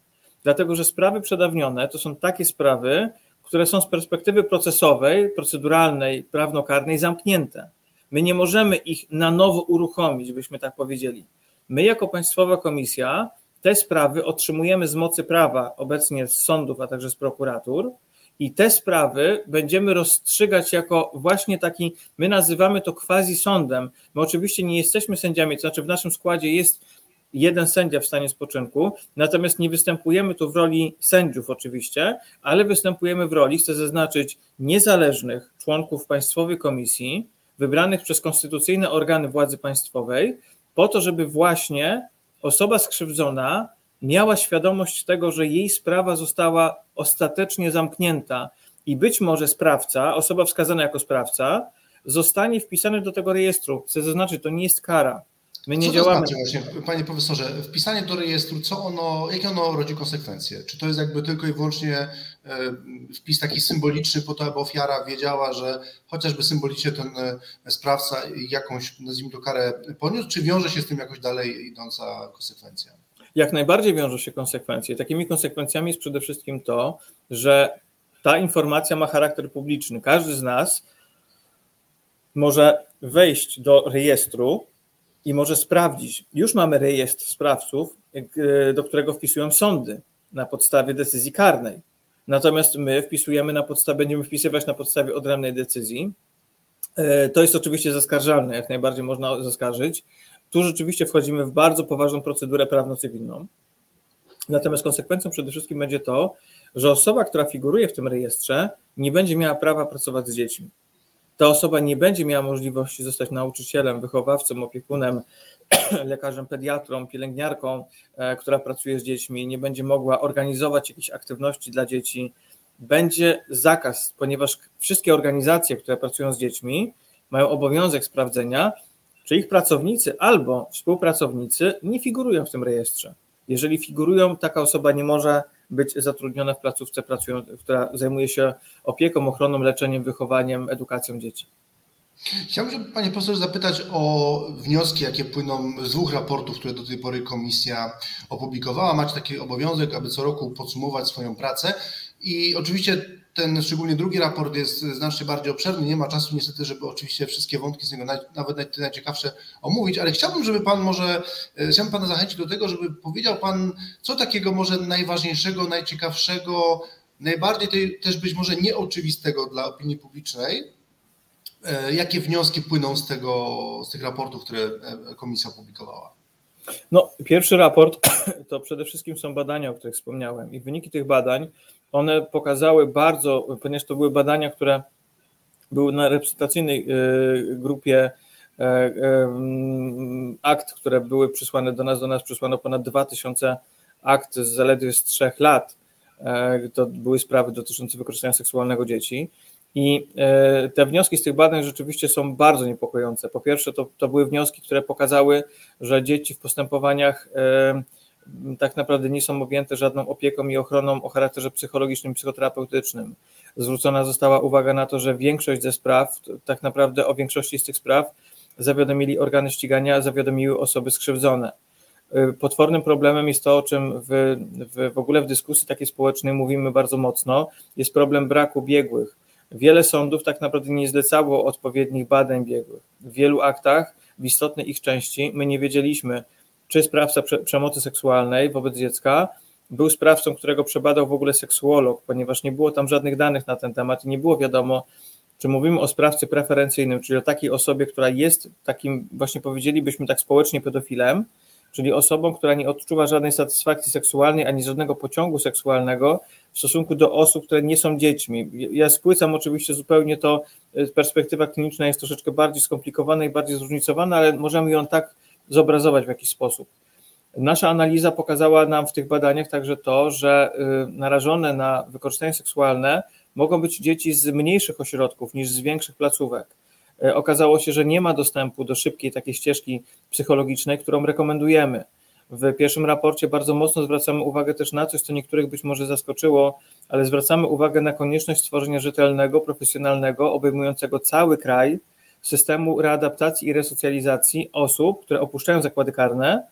dlatego że sprawy przedawnione to są takie sprawy, które są z perspektywy procesowej, proceduralnej, prawnokarnej zamknięte. My nie możemy ich na nowo uruchomić, byśmy tak powiedzieli. My, jako Państwowa Komisja, te sprawy otrzymujemy z mocy prawa obecnie z sądów, a także z prokuratur. I te sprawy będziemy rozstrzygać jako właśnie taki, my nazywamy to quasi sądem. My oczywiście nie jesteśmy sędziami, to znaczy w naszym składzie jest jeden sędzia w stanie spoczynku, natomiast nie występujemy tu w roli sędziów oczywiście, ale występujemy w roli, chcę zaznaczyć, niezależnych członków Państwowej Komisji, wybranych przez konstytucyjne organy władzy państwowej, po to, żeby właśnie osoba skrzywdzona miała świadomość tego, że jej sprawa została ostatecznie zamknięta i być może sprawca, osoba wskazana jako sprawca, zostanie wpisany do tego rejestru. Chcę zaznaczyć, to nie jest kara. My nie co działamy. To znaczy właśnie, panie profesorze, wpisanie do rejestru, co ono, jakie ono rodzi konsekwencje? Czy to jest jakby tylko i wyłącznie wpis taki symboliczny po to, aby ofiara wiedziała, że chociażby symbolicznie ten e, sprawca jakąś, nazwijmy to, karę poniósł, czy wiąże się z tym jakoś dalej idąca konsekwencja? Jak najbardziej wiążą się konsekwencje. Takimi konsekwencjami jest przede wszystkim to, że ta informacja ma charakter publiczny. Każdy z nas może wejść do rejestru i może sprawdzić. Już mamy rejestr sprawców, e, do którego wpisują sądy na podstawie decyzji karnej. Natomiast my wpisujemy na podstawie, będziemy wpisywać na podstawie odrębnej decyzji. E, to jest oczywiście zaskarżalne, jak najbardziej można zaskarżyć. Tu rzeczywiście wchodzimy w bardzo poważną procedurę prawno-cywilną. Natomiast konsekwencją przede wszystkim będzie to, że osoba, która figuruje w tym rejestrze, nie będzie miała prawa pracować z dziećmi ta osoba nie będzie miała możliwości zostać nauczycielem, wychowawcą, opiekunem, lekarzem pediatrą, pielęgniarką, e, która pracuje z dziećmi, nie będzie mogła organizować jakichś aktywności dla dzieci. Będzie zakaz, ponieważ wszystkie organizacje, które pracują z dziećmi, mają obowiązek sprawdzenia, czy ich pracownicy albo współpracownicy nie figurują w tym rejestrze. Jeżeli figurują, taka osoba nie może być zatrudniona w placówce, która zajmuje się opieką, ochroną, leczeniem, wychowaniem, edukacją dzieci. Chciałbym, panie profesorze, zapytać o wnioski, jakie płyną z dwóch raportów, które do tej pory komisja opublikowała. Macie taki obowiązek, aby co roku podsumować swoją pracę. I oczywiście ten szczególnie drugi raport jest znacznie bardziej obszerny. Nie ma czasu niestety, żeby oczywiście wszystkie wątki z niego nawet najciekawsze omówić, ale chciałbym, żeby Pan może, e, chciałbym Pana zachęcić do tego, żeby powiedział Pan, co takiego może najważniejszego, najciekawszego, najbardziej tej, też być może nieoczywistego dla opinii publicznej, jakie wnioski płyną z, tego, z tych raportów, które e, komisja opublikowała? No, pierwszy raport to przede wszystkim są badania, o których wspomniałem, i wyniki tych badań one pokazały bardzo, ponieważ to były badania, które były na reprezentacyjnej grupie e, e, mm, akt, które były przysłane do nas, do nas przysłano ponad 2000 akt z zaledwie z trzech lat. E, to były sprawy dotyczące wykorzystania seksualnego dzieci. I te wnioski z tych badań rzeczywiście są bardzo niepokojące. Po pierwsze, to, to były wnioski, które pokazały, że dzieci w postępowaniach tak naprawdę nie są objęte żadną opieką i ochroną o charakterze psychologicznym, psychoterapeutycznym. Zwrócona została uwaga na to, że większość ze spraw, tak naprawdę o większości z tych spraw zawiadomili organy ścigania, zawiadomiły osoby skrzywdzone. Y, potwornym problemem jest to, o czym w, w, w ogóle w dyskusji takiej społecznej mówimy bardzo mocno, jest problem braku biegłych. Wiele sądów tak naprawdę nie zlecało odpowiednich badań biegłych. W wielu aktach, w istotnej ich części, my nie wiedzieliśmy, czy sprawca przemocy seksualnej wobec dziecka był sprawcą, którego przebadał w ogóle seksuolog, ponieważ nie było tam żadnych danych na ten temat i nie było wiadomo, czy mówimy o sprawcy preferencyjnym, czyli o takiej osobie, która jest takim, właśnie powiedzielibyśmy tak społecznie pedofilem, czyli osobą, która nie odczuwa żadnej satysfakcji seksualnej ani żadnego pociągu seksualnego w stosunku do osób, które nie są dziećmi. Ja spłycam oczywiście zupełnie to, y, perspektywa kliniczna jest troszeczkę bardziej skomplikowana i bardziej zróżnicowana, ale możemy ją tak zobrazować w jakiś sposób. Nasza analiza pokazała nam w tych badaniach także to, że y, narażone na wykorzystanie seksualne mogą być dzieci z mniejszych ośrodków niż z większych placówek. Y, okazało się, że nie ma dostępu do szybkiej takiej ścieżki psychologicznej, którą rekomendujemy. W pierwszym raporcie bardzo mocno zwracamy uwagę też na coś, co niektórych być może zaskoczyło, ale zwracamy uwagę na konieczność stworzenia rzetelnego, profesjonalnego, obejmującego cały kraj, systemu readaptacji i resocjalizacji osób, które opuszczają zakłady karne,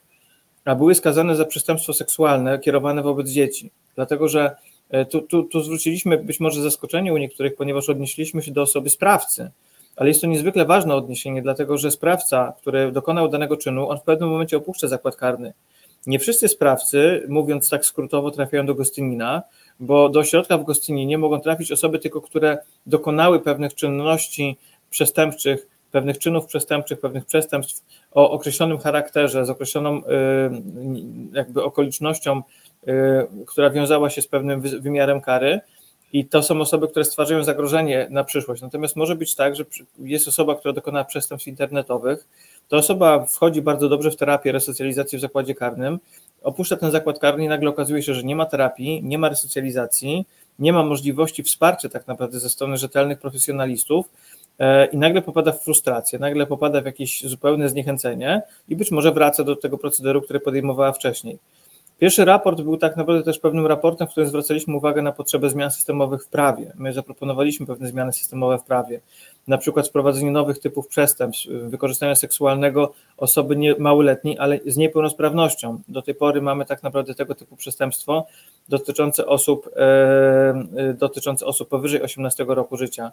a były skazane za przestępstwo seksualne kierowane wobec dzieci. Dlatego, że e, tu, tu, tu zwróciliśmy być może zaskoczenie u niektórych, ponieważ odnieśliśmy się do osoby sprawcy, ale jest to niezwykle ważne odniesienie, dlatego że sprawca, który dokonał danego czynu, on w pewnym momencie opuszcza zakład karny. Nie wszyscy sprawcy, mówiąc tak skrótowo, trafiają do Gostynina, bo do ośrodka w Gostyninie mogą trafić osoby tylko, które dokonały pewnych czynności przestępczych, pewnych czynów przestępczych, pewnych przestępstw o określonym charakterze, z określoną y, jakby okolicznością, y, która wiązała się z pewnym wymiarem kary. I to są osoby, które stwarzają zagrożenie na przyszłość. Natomiast może być tak, że jest osoba, która dokonała przestępstw internetowych, ta osoba wchodzi bardzo dobrze w terapię resocjalizacji w zakładzie karnym, opuszcza ten zakład karny i nagle okazuje się, że nie ma terapii, nie ma resocjalizacji, nie ma możliwości wsparcia tak naprawdę ze strony rzetelnych profesjonalistów, E, i nagle popada w frustrację, nagle popada w jakieś zupełne zniechęcenie i być może wraca do tego procederu, który podejmowała wcześniej. Pierwszy raport był tak naprawdę też pewnym raportem, w którym zwracaliśmy uwagę na potrzebę zmian systemowych w prawie. My zaproponowaliśmy pewne zmiany systemowe w prawie, na przykład wprowadzenie nowych typów przestępstw, wykorzystania seksualnego osoby nie, małoletniej, ale z niepełnosprawnością. Do tej pory mamy tak naprawdę tego typu przestępstwo dotyczące osób, e, e dotyczące osób powyżej 18 roku życia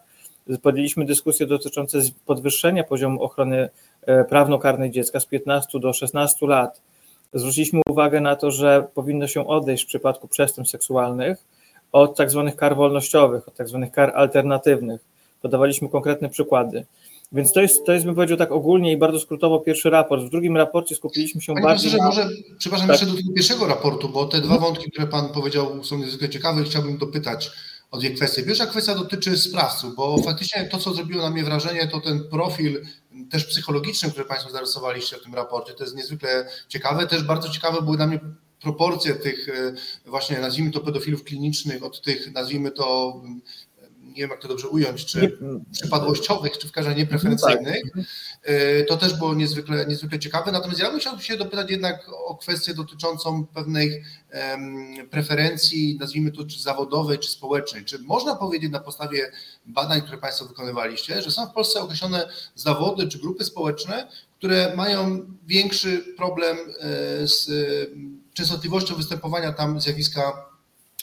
podjęliśmy dyskusje dotyczące podwyższenia poziomu ochrony e, prawnokarnej dziecka z 15 do 16 lat. Zwróciliśmy uwagę na to, że powinno się odejść w przypadku przestępstw seksualnych od tak zwanych kar wolnościowych, od tak zwanych kar alternatywnych. Podawaliśmy konkretne przykłady. Więc to jest, to jest, bym powiedział tak ogólnie i bardzo skrótowo pierwszy raport. W drugim raporcie skupiliśmy się Panie bardziej. Na... może, przepraszam, tak. jeszcze do tego pierwszego raportu, bo te dwa wątki, które Pan powiedział, są niezwykle ciekawe i chciałbym dopytać o dwie kwestie. Pierwsza kwestia dotyczy sprawców, bo faktycznie to, co zrobiło na mnie wrażenie, to ten profil też psychologiczny, który Państwo zarysowaliście w tym raporcie. To jest niezwykle ciekawe. Też bardzo ciekawe były dla mnie proporcje tych e, właśnie, nazwijmy to pedofilów klinicznych, od tych, nazwijmy to nie wiem jak to dobrze ująć, czy przypadłościowych, czy w każdym razie niepreferencyjnych. No tak. To też było niezwykle, niezwykle ciekawe. Natomiast ja bym chciał się dopytać jednak o kwestię dotyczącą pewnej preferencji, nazwijmy to czy zawodowej, czy społecznej. Czy można powiedzieć na podstawie badań, które Państwo wykonywaliście, że są w Polsce określone zawody czy grupy społeczne, które mają większy problem e, z częstotliwością występowania tam zjawiska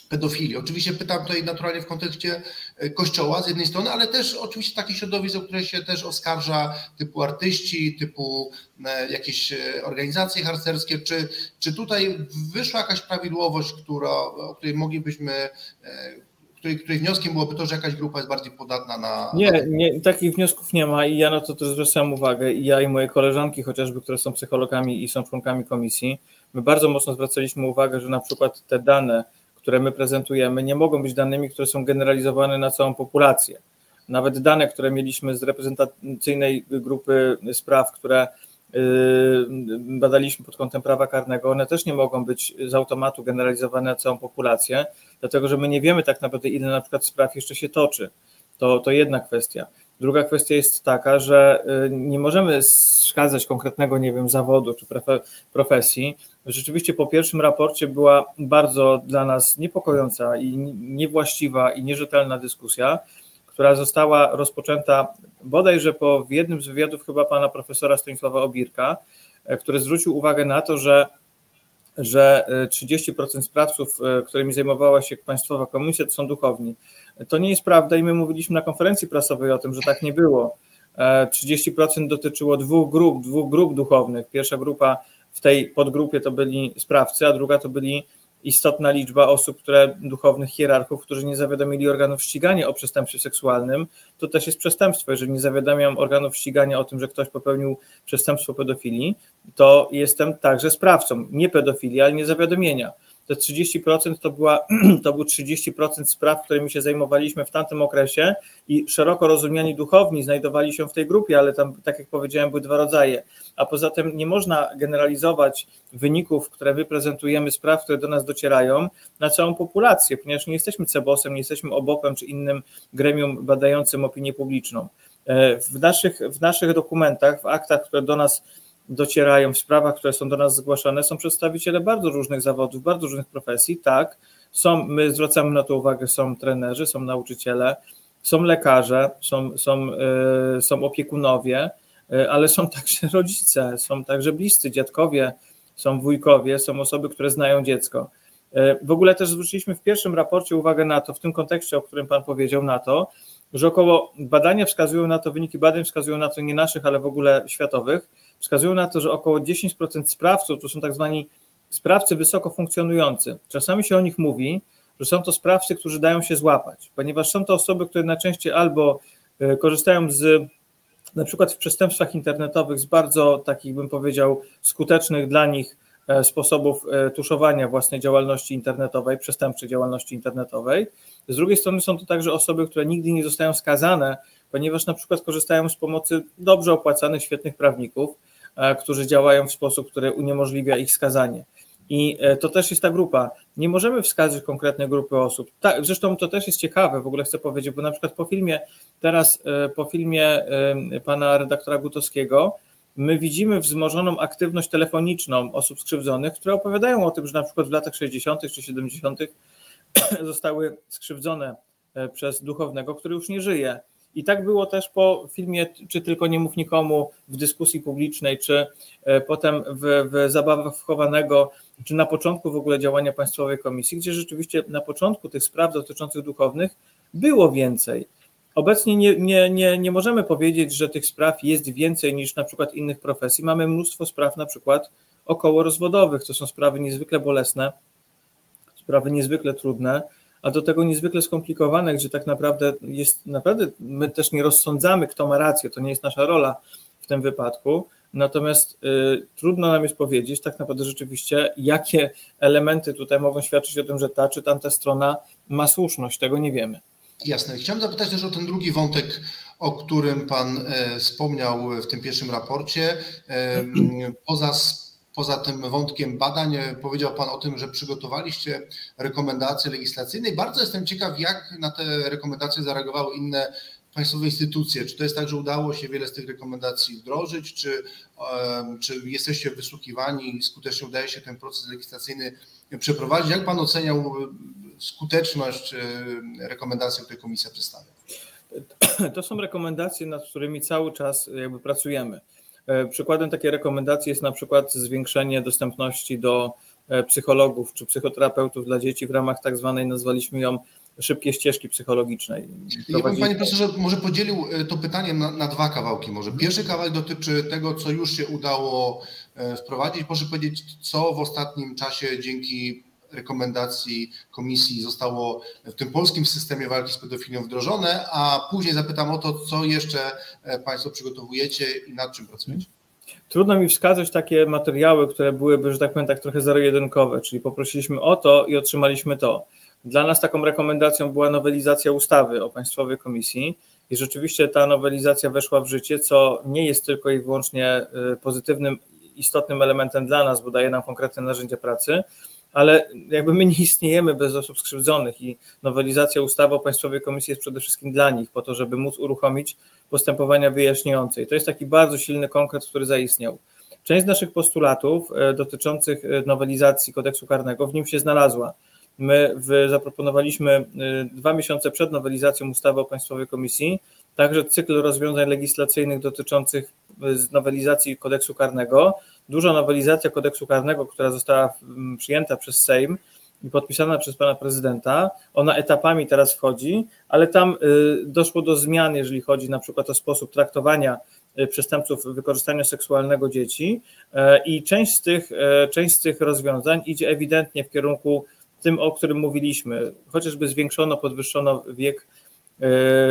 pedofilii. Oczywiście pytam tutaj naturalnie w kontekście e, kościoła z jednej strony, ale też oczywiście takich środowisk, o które się też oskarża, typu artyści, typu e, jakieś organizacje harcerskie. Czy, czy tutaj wyszła jakaś prawidłowość, która, o której moglibyśmy której, której wnioskiem byłoby to, że jakaś grupa jest bardziej podatna na. Nie, nie, takich wniosków nie ma i ja na to też zwracam uwagę. I ja i moje koleżanki, chociażby, które są psychologami i są członkami komisji, my bardzo mocno zwracaliśmy uwagę, że na przykład te dane, które my prezentujemy, nie mogą być danymi, które są generalizowane na całą populację. Nawet dane, które mieliśmy z reprezentacyjnej grupy spraw, które Yy, badaliśmy pod kątem prawa karnego, one też nie mogą być z automatu generalizowane na całą populację, dlatego że my nie wiemy tak naprawdę, ile na przykład spraw jeszcze się toczy. To, to jedna kwestia. Druga kwestia jest taka, że yy, nie możemy wskazać konkretnego, nie wiem, zawodu czy profesji. Rzeczywiście po pierwszym raporcie była bardzo dla nas niepokojąca i niewłaściwa i nierzetelna dyskusja, która została rozpoczęta bodajże po jednym z wywiadów chyba pana profesora Stanisława Obirka, e, który zwrócił uwagę na to, że że 30% e, sprawców, e, którymi zajmowała się Państwowa Komisja, to są duchowni. To nie jest prawda i my mówiliśmy na konferencji prasowej o tym, że tak nie było. 30% dotyczyło dwóch grup, dwóch grup duchownych. Pierwsza grupa w tej podgrupie to byli sprawcy, a druga to byli istotna liczba osób, które duchownych hierarchów, którzy nie zawiadomili organów ścigania o przestępstwie seksualnym, to też jest przestępstwo. Jeżeli nie zawiadamiam organów ścigania o tym, że ktoś popełnił przestępstwo pedofilii, to jestem także sprawcą, nie pedofilii, ale nie zawiadomienia te 30% to, była, to był 30% spraw, którymi się zajmowaliśmy w tamtym okresie i szeroko rozumiani duchowni znajdowali się w tej grupie, ale tam, tak jak powiedziałem, były dwa rodzaje. A poza tym nie można generalizować wyników, które wyprezentujemy, spraw, które do nas docierają, na całą populację, ponieważ nie jesteśmy CEBOS-em, nie jesteśmy OBOP-em czy innym gremium badającym opinię publiczną. E, w naszych, w naszych dokumentach, w aktach, które do nas docierają w sprawach, które są do nas zgłaszane, są przedstawiciele bardzo różnych zawodów, bardzo różnych profesji. Tak, są, my zwracamy na to uwagę, są trenerzy, są nauczyciele, są lekarze, są, są, yy, są opiekunowie, yy, ale są także rodzice, są także bliscy, dziadkowie, są wujkowie, są osoby, które znają dziecko. Yy, w ogóle też zwróciliśmy w pierwszym raporcie uwagę na to, w tym kontekście, o którym Pan powiedział, na to, że około badania wskazują na to, wyniki badań wskazują na to nie naszych, ale w ogóle światowych, wskazują na to, że około 10% sprawców to są tak zwani sprawcy wysoko funkcjonujący. Czasami się o nich mówi, że są to sprawcy, którzy dają się złapać, ponieważ są to osoby, które najczęściej albo e, korzystają z na przykład w przestępstwach internetowych z bardzo takich bym powiedział skutecznych dla nich e, sposobów e, tuszowania własnej działalności internetowej, przestępczej działalności internetowej. Z drugiej strony są to także osoby, które nigdy nie zostają skazane, ponieważ na przykład korzystają z pomocy dobrze opłacanych, świetnych prawników, którzy działają w sposób, który uniemożliwia ich skazanie. I e, to też jest ta grupa. Nie możemy wskazać konkretnej grupy osób. Tak, zresztą to też jest ciekawe, w ogóle chcę powiedzieć, bo na przykład po filmie, teraz e, po filmie pana redaktora Gutowskiego, my widzimy wzmożoną aktywność telefoniczną osób skrzywdzonych, które opowiadają o tym, że na przykład w latach 60. czy 70. zostały skrzywdzone przez duchownego, który już nie żyje. I tak było też po filmie Czy tylko nie mów nikomu w dyskusji publicznej, czy e, potem w, w zabawach wchowanego, czy na początku w ogóle działania Państwowej Komisji, gdzie rzeczywiście na początku tych spraw dotyczących duchownych było więcej. Obecnie nie, nie, nie, nie możemy powiedzieć, że tych spraw jest więcej niż na przykład innych profesji. Mamy mnóstwo spraw na przykład około rozwodowych. To są sprawy niezwykle bolesne, sprawy niezwykle trudne a do tego niezwykle skomplikowane, gdzie tak naprawdę jest, naprawdę my też nie rozsądzamy, kto ma rację, to nie jest nasza rola w tym wypadku, natomiast y, trudno nam jest powiedzieć tak naprawdę rzeczywiście, jakie elementy tutaj mogą świadczyć o tym, że ta czy tamta strona ma słuszność, tego nie wiemy. Jasne. Chciałem zapytać też o ten drugi wątek, o którym Pan e, wspomniał w tym pierwszym raporcie. E, poza poza tym wątkiem badań, powiedział Pan o tym, że przygotowaliście rekomendacje legislacyjne i bardzo jestem ciekaw, jak na te rekomendacje zareagowały inne państwowe instytucje. Czy to jest tak, że udało się wiele z tych rekomendacji wdrożyć, czy, czy jesteście wysłuchiwani i skutecznie udaje się ten proces legislacyjny przeprowadzić? Jak Pan oceniał skuteczność rekomendacji, które komisja przedstawia? To są rekomendacje, nad którymi cały czas jakby pracujemy. E, przykładem takiej rekomendacji jest na przykład zwiększenie dostępności do e, psychologów czy psychoterapeutów dla dzieci w ramach tak zwanej, nazwaliśmy ją szybkiej ścieżki psychologicznej. Ja bym, panie profesorze, może podzielił e, to pytanie na, na, dwa kawałki. Może pierwszy kawałek dotyczy tego, co już się udało wprowadzić. Proszę powiedzieć, co w ostatnim czasie dzięki rekomendacji komisji zostało w tym polskim systemie walki z pedofilią wdrożone, a później zapytam o to, co jeszcze e, Państwo przygotowujecie i nad czym pracujecie. Trudno mi wskazać takie materiały, które byłyby, że tak powiem, tak trochę zero-jedynkowe, czyli poprosiliśmy o to i otrzymaliśmy to. Dla nas taką rekomendacją była nowelizacja ustawy o Państwowej Komisji i rzeczywiście ta nowelizacja weszła w życie, co nie jest tylko i wyłącznie e, pozytywnym, istotnym elementem dla nas, bo daje nam konkretne narzędzia pracy, ale jakby my nie istniejemy bez osób skrzywdzonych i nowelizacja ustawy o Państwowej Komisji jest przede wszystkim dla nich, po to, żeby móc uruchomić postępowania wyjaśniające. I to jest taki bardzo silny konkret, który zaistniał. Część z naszych postulatów e, dotyczących e, nowelizacji kodeksu karnego w nim się znalazła. My zaproponowaliśmy e, dwa miesiące przed nowelizacją ustawy o Państwowej Komisji także cykl rozwiązań legislacyjnych dotyczących nowelizacji kodeksu karnego, duża nowelizacja kodeksu karnego, która została mm, przyjęta przez Sejm i podpisana przez pana prezydenta, ona etapami teraz wchodzi, ale tam y, doszło do zmian, jeżeli chodzi na przykład o sposób traktowania y, przestępców wykorzystania seksualnego dzieci e, i część z tych, część z tych rozwiązań idzie ewidentnie w kierunku tym, o którym mówiliśmy, chociażby zwiększono, podwyższono wiek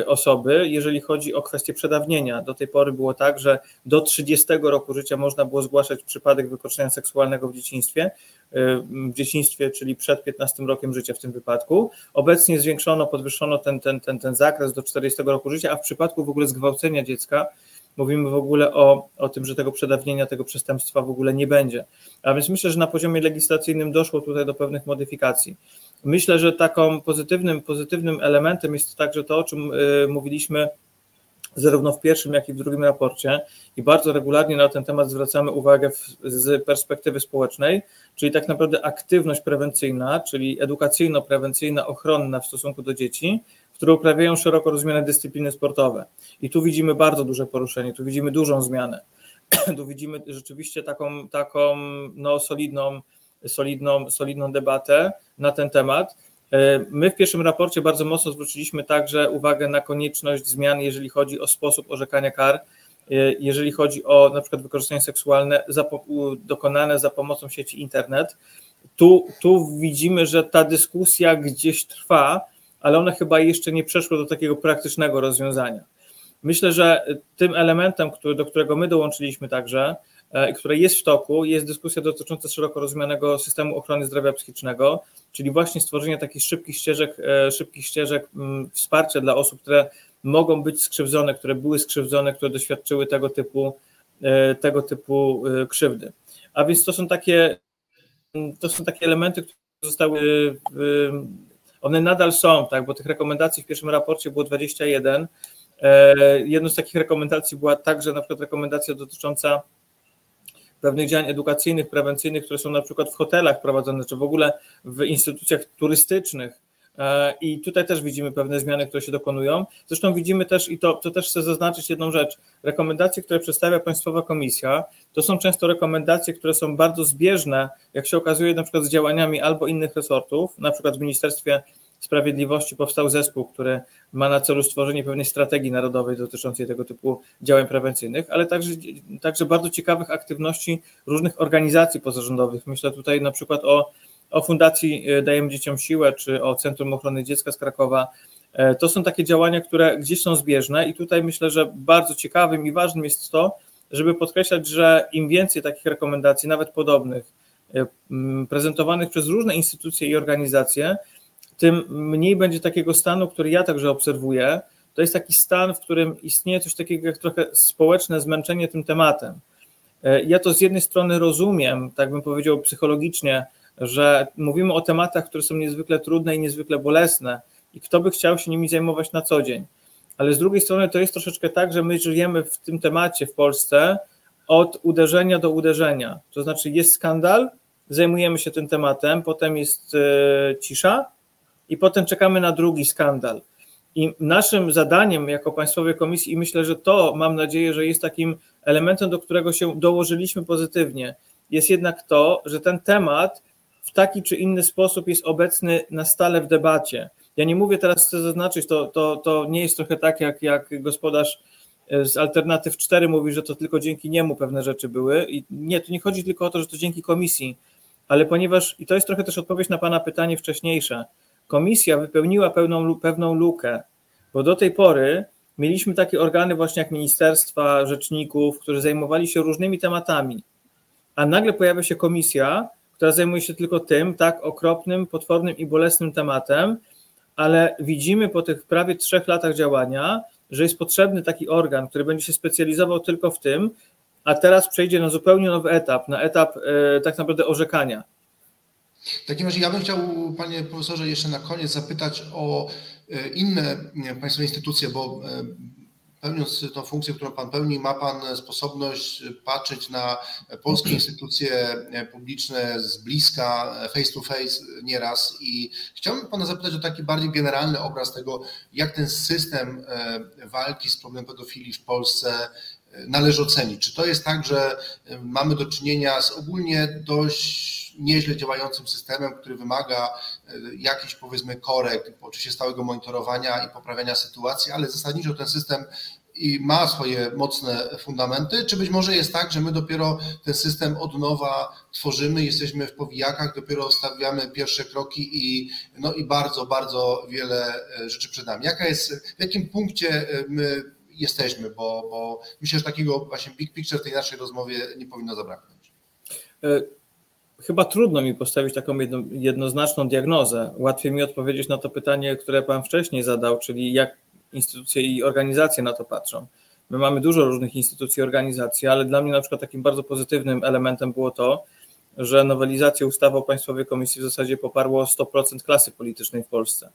osoby, jeżeli chodzi o kwestię przedawnienia. Do tej pory było tak, że do 30 roku życia można było zgłaszać przypadek wykroczenia seksualnego w dzieciństwie, e, w dzieciństwie, czyli przed 15 rokiem życia w tym wypadku. Obecnie zwiększono, podwyższono ten, ten, ten, ten zakres do 40 roku życia, a w przypadku w ogóle zgwałcenia dziecka mówimy w ogóle o, o tym, że tego przedawnienia, tego przestępstwa w ogóle nie będzie. A więc myślę, że na poziomie legislacyjnym doszło tutaj do pewnych modyfikacji. Myślę, że taką pozytywnym, pozytywnym elementem jest także to, o czym y, mówiliśmy zarówno w pierwszym, jak i w drugim raporcie i bardzo regularnie na ten temat zwracamy uwagę w, z perspektywy społecznej, czyli tak naprawdę aktywność prewencyjna, czyli edukacyjno-prewencyjna, ochronna w stosunku do dzieci, które uprawiają szeroko rozumiane dyscypliny sportowe. I tu widzimy bardzo duże poruszenie, tu widzimy dużą zmianę. tu widzimy rzeczywiście taką, taką no, solidną, solidną, solidną debatę na ten temat. E, my w pierwszym raporcie bardzo mocno zwróciliśmy także uwagę na konieczność zmian, jeżeli chodzi o sposób orzekania kar, e, jeżeli chodzi o na przykład wykorzystanie seksualne dokonane za pomocą sieci internet. Tu, tu widzimy, że ta dyskusja gdzieś trwa, ale one chyba jeszcze nie przeszły do takiego praktycznego rozwiązania. Myślę, że tym elementem, który, do którego my dołączyliśmy także, e, które jest w toku, jest dyskusja dotycząca szeroko rozumianego systemu ochrony zdrowia psychicznego, czyli właśnie stworzenie takich szybkich ścieżek, e, szybkich ścieżek mm, wsparcia dla osób, które mogą być skrzywdzone, które były skrzywdzone, które doświadczyły tego typu, e, tego typu krzywdy. A więc to są takie, to są takie elementy, które zostały one nadal są, tak, bo tych rekomendacji w pierwszym raporcie było 21. E, jedną z takich rekomendacji była także na przykład rekomendacja dotycząca pewnych działań edukacyjnych, prewencyjnych, które są na przykład w hotelach prowadzone, czy w ogóle w instytucjach turystycznych, E, I tutaj też widzimy pewne zmiany, które się dokonują. Zresztą widzimy też, i to, to też chcę zaznaczyć jedną rzecz, rekomendacje, które przedstawia Państwowa Komisja, to są często rekomendacje, które są bardzo zbieżne, jak się okazuje, na przykład z działaniami albo innych resortów, na przykład w Ministerstwie Sprawiedliwości powstał zespół, który ma na celu stworzenie pewnej strategii narodowej dotyczącej tego typu działań prewencyjnych, ale także, także bardzo ciekawych aktywności różnych organizacji pozarządowych. Myślę tutaj na przykład o o Fundacji e, Dajemy Dzieciom Siłę, czy o Centrum Ochrony Dziecka z Krakowa. E, to są takie działania, które gdzieś są zbieżne i tutaj myślę, że bardzo ciekawym i ważnym jest to, żeby podkreślać, że im więcej takich rekomendacji, nawet podobnych, e, prezentowanych przez różne instytucje i organizacje, tym mniej będzie takiego stanu, który ja także obserwuję. To jest taki stan, w którym istnieje coś takiego jak trochę społeczne zmęczenie tym tematem. Ja to z jednej strony rozumiem, tak bym powiedział psychologicznie, że mówimy o tematach, które są niezwykle trudne i niezwykle bolesne i kto by chciał się nimi zajmować na co dzień. Ale z drugiej strony to jest troszeczkę tak, że my żyjemy w tym temacie w Polsce od uderzenia do uderzenia. To znaczy jest skandal, zajmujemy się tym tematem, potem jest e, cisza i potem czekamy na drugi skandal. I naszym zadaniem jako Państwowej Komisji, i myślę, że to mam nadzieję, że jest takim elementem, do którego się dołożyliśmy pozytywnie, jest jednak to, że ten temat w taki czy inny sposób jest obecny na stale w debacie. Ja nie mówię teraz, chcę zaznaczyć, to, to, to nie jest trochę tak, jak, jak gospodarz e, z Alternatyw 4 mówi, że to tylko dzięki niemu pewne rzeczy były. I nie, tu nie chodzi tylko o to, że to dzięki komisji, ale ponieważ, i to jest trochę też odpowiedź na Pana pytanie wcześniejsze, komisja wypełniła pełną, pewną lukę, bo do tej pory mieliśmy takie organy właśnie jak ministerstwa, rzeczników, którzy zajmowali się różnymi tematami, a nagle pojawia się komisja, która zajmuje się tylko tym, tak okropnym, potwornym i bolesnym tematem, ale widzimy po tych prawie trzech latach działania, że jest potrzebny taki organ, który będzie się specjalizował tylko w tym, a teraz przejdzie na zupełnie nowy etap, na etap e, tak naprawdę orzekania. W takim razie ja bym chciał, panie profesorze, jeszcze na koniec zapytać o e, inne państwowe instytucje, bo e, pełniąc tą funkcję, którą Pan pełni, ma Pan sposobność patrzeć na polskie instytucje publiczne z bliska, face to face nieraz i chciałbym Pana zapytać o taki bardziej generalny obraz tego, jak ten system walki z problemem pedofilii w Polsce należy ocenić. Czy to jest tak, że mamy do czynienia z ogólnie dość nieźle działającym systemem, który wymaga e, jakichś powiedzmy korekt, oczywiście stałego monitorowania i poprawiania sytuacji, ale zasadniczo ten system i ma swoje mocne fundamenty, czy być może jest tak, że my dopiero ten system od nowa tworzymy, jesteśmy w powijakach, dopiero stawiamy pierwsze kroki i, no i bardzo, bardzo wiele e, rzeczy przed nami. Jaka jest, w jakim punkcie e, my jesteśmy, bo, bo myślę, że takiego właśnie big picture w tej naszej rozmowie nie powinno zabraknąć. Chyba trudno mi postawić taką jedno, jednoznaczną diagnozę. Łatwiej mi odpowiedzieć na to pytanie, które Pan wcześniej zadał, czyli jak instytucje i organizacje na to patrzą. My mamy dużo różnych instytucji i organizacji, ale dla mnie na przykład takim bardzo pozytywnym elementem było to, że nowelizację ustawy o Państwowej Komisji w zasadzie poparło 100% klasy politycznej w Polsce.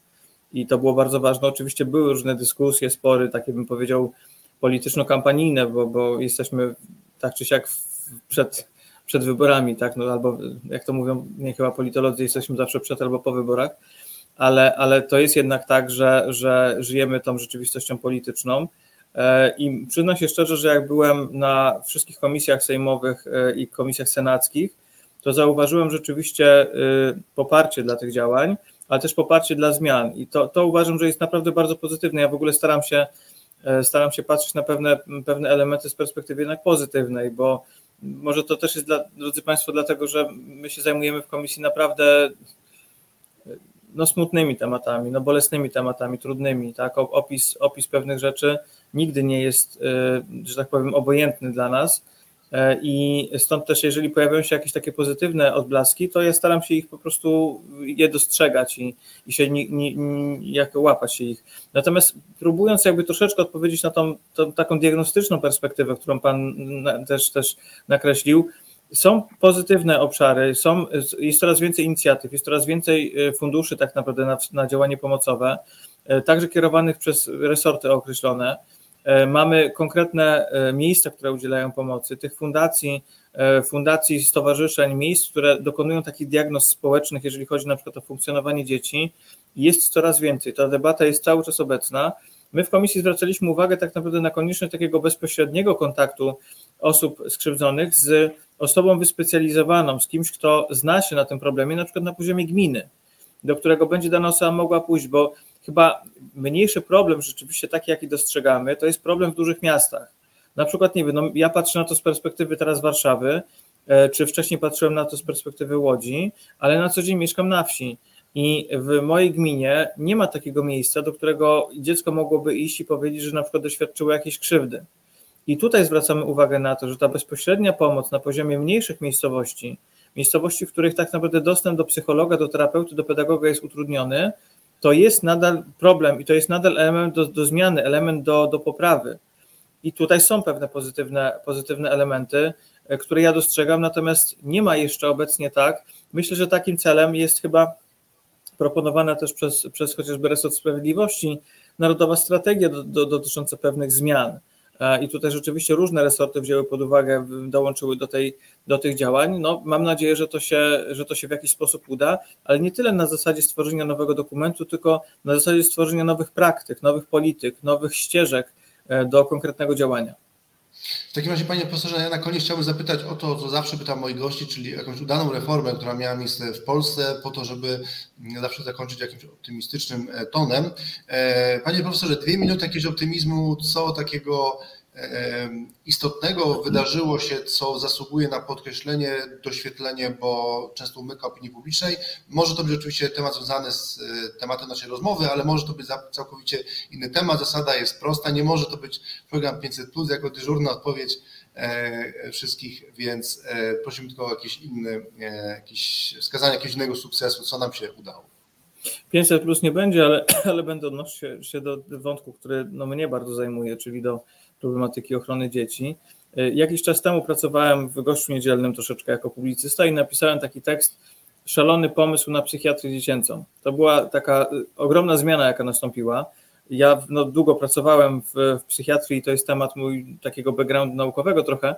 I to było bardzo ważne. Oczywiście były różne dyskusje, spory, takie bym powiedział polityczno-kampanijne, bo, bo jesteśmy tak czy siak przed przed wyborami, tak, no albo jak to mówią, nie chyba politolodzy, jesteśmy zawsze przed albo po wyborach, ale, ale to jest jednak tak, że, że żyjemy tą rzeczywistością polityczną. E, i przyznam się szczerze, że jak byłem na wszystkich komisjach sejmowych e, i komisjach senackich, to zauważyłem rzeczywiście e, poparcie dla tych działań, ale też poparcie dla zmian. I to, to uważam, że jest naprawdę bardzo pozytywne. Ja w ogóle staram się, staram się patrzeć na pewne, pewne elementy z perspektywy jednak pozytywnej, bo może to też jest, dla, drodzy Państwo, dlatego, że my się zajmujemy w komisji naprawdę no, smutnymi tematami, no, bolesnymi tematami, trudnymi. Tak? Opis, opis pewnych rzeczy nigdy nie jest, y, że tak powiem, obojętny dla nas. E, I stąd też, jeżeli pojawiają się jakieś takie pozytywne odblaski, to ja staram się ich po prostu je dostrzegać i, i się nie, jak łapać się ich. Natomiast próbując jakby troszeczkę odpowiedzieć na tą, tą taką diagnostyczną perspektywę, którą Pan też, też nakreślił, są pozytywne obszary, są, jest coraz więcej inicjatyw, jest coraz więcej e, funduszy tak naprawdę na, na działanie pomocowe, e, także kierowanych przez resorty określone. E, mamy konkretne e, miejsca, które udzielają pomocy, tych fundacji, e, fundacji, stowarzyszeń, miejsc, które dokonują takich diagnoz społecznych, jeżeli chodzi na przykład o funkcjonowanie dzieci, jest coraz więcej. Ta debata jest cały czas obecna. My w komisji zwracaliśmy uwagę tak naprawdę na konieczność takiego bezpośredniego kontaktu osób skrzywdzonych z osobą wyspecjalizowaną, z kimś, kto zna się na tym problemie, na przykład na poziomie gminy, do którego będzie dana osoba mogła pójść, bo chyba mniejszy problem rzeczywiście taki, jaki dostrzegamy, to jest problem w dużych miastach. Na przykład, nie wiem, no ja patrzę na to z perspektywy teraz Warszawy, e, czy wcześniej patrzyłem na to z perspektywy Łodzi, ale na co dzień mieszkam na wsi. I w mojej gminie nie ma takiego miejsca, do którego dziecko mogłoby iść i powiedzieć, że na przykład doświadczyło jakiejś krzywdy. I tutaj zwracamy uwagę na to, że ta bezpośrednia pomoc na poziomie mniejszych miejscowości, miejscowości, w których tak naprawdę dostęp do psychologa, do terapeuty, do pedagoga jest utrudniony, to jest nadal problem i to jest nadal element do, do zmiany, element do, do poprawy. I tutaj są pewne pozytywne, pozytywne elementy. które ja dostrzegam, natomiast nie ma jeszcze obecnie tak. Myślę, że takim celem jest chyba proponowana też przez, przez chociażby resort sprawiedliwości narodowa strategia do, do, dotycząca pewnych zmian. I tutaj rzeczywiście różne resorty wzięły pod uwagę, dołączyły do, tej, do tych działań. No, mam nadzieję, że to, się, że to się w jakiś sposób uda, ale nie tyle na zasadzie stworzenia nowego dokumentu, tylko na zasadzie stworzenia nowych praktyk, nowych polityk, nowych ścieżek e, do konkretnego działania. W takim razie, panie profesorze, ja na koniec chciałbym zapytać o to, co zawsze pytam moich gości, czyli jakąś udaną reformę, która miała miejsce w Polsce, po to, żeby zawsze zakończyć jakimś optymistycznym e, tonem. E, panie profesorze, dwie minuty jakiegoś optymizmu, co takiego istotnego wydarzyło się, co zasługuje na podkreślenie, doświetlenie, bo często umyka opinii publicznej. Może to być oczywiście temat związany z e, tematem naszej rozmowy, ale może to być całkowicie inny temat. Zasada jest prosta, nie może to być program 500 plus jako dyżurna odpowiedź e, wszystkich, więc e, prosimy tylko o jakiś inny, jakiś, wskazanie jakiegoś innego sukcesu, co nam się udało. 500 plus nie będzie, ale, ale będę odnosić się do wątku, który no, mnie bardzo zajmuje, czyli do problematyki ochrony dzieci. E, jakiś czas temu pracowałem w Gościu Niedzielnym troszeczkę jako publicysta i napisałem taki tekst Szalony pomysł na psychiatrię dziecięcą. To była taka e, ogromna zmiana, jaka nastąpiła. Ja no, długo pracowałem w, w psychiatrii i to jest temat mój takiego backgroundu naukowego trochę,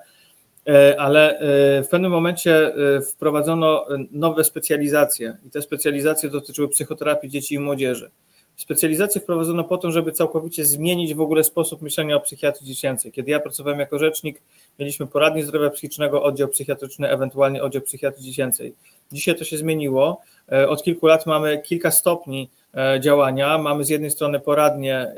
e, ale w pewnym momencie wprowadzono nowe specjalizacje i te specjalizacje dotyczyły psychoterapii dzieci i młodzieży. Specjalizację wprowadzono po to, żeby całkowicie zmienić w ogóle sposób myślenia o psychiatrii dziecięcej. Kiedy ja pracowałem jako rzecznik, mieliśmy poradnię zdrowia psychicznego, oddział psychiatryczny, ewentualnie oddział psychiatrii dziecięcej. Dzisiaj to się zmieniło. E, od kilku lat mamy kilka stopni e, działania. Mamy z jednej strony poradnię e,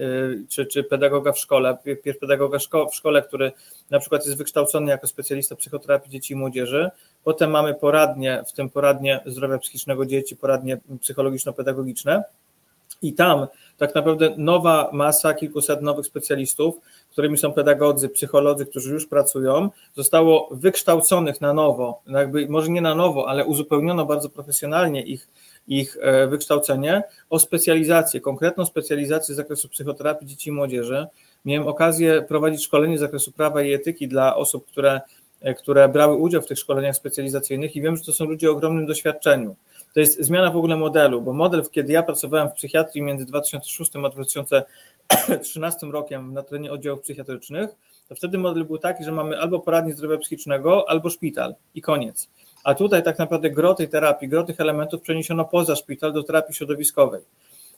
czy, czy pedagoga w szkole, pierw pedagoga w szkole, który na przykład jest wykształcony jako specjalista psychoterapii dzieci i młodzieży. Potem mamy poradnie, w tym poradnie zdrowia psychicznego dzieci, poradnie psychologiczno-pedagogiczne i tam tak naprawdę nowa masa, kilkuset nowych specjalistów, którymi są pedagodzy, psycholodzy, którzy już pracują, zostało wykształconych na nowo, no jakby może nie na nowo, ale uzupełniono bardzo profesjonalnie ich, ich e, wykształcenie o specjalizację, konkretną specjalizację z zakresu psychoterapii dzieci i młodzieży. Miałem okazję prowadzić szkolenie z zakresu prawa i etyki dla osób, które, e, które brały udział w tych szkoleniach specjalizacyjnych i wiem, że to są ludzie o ogromnym doświadczeniu to jest zmiana w ogóle modelu, bo model, kiedy ja pracowałem w psychiatrii między 2006 a 2013 rokiem na terenie oddziałów psychiatrycznych, to wtedy model był taki, że mamy albo poradnię zdrowia psychicznego, albo szpital i koniec. A tutaj tak naprawdę gro tej terapii, gro tych elementów przeniesiono poza szpital do terapii środowiskowej.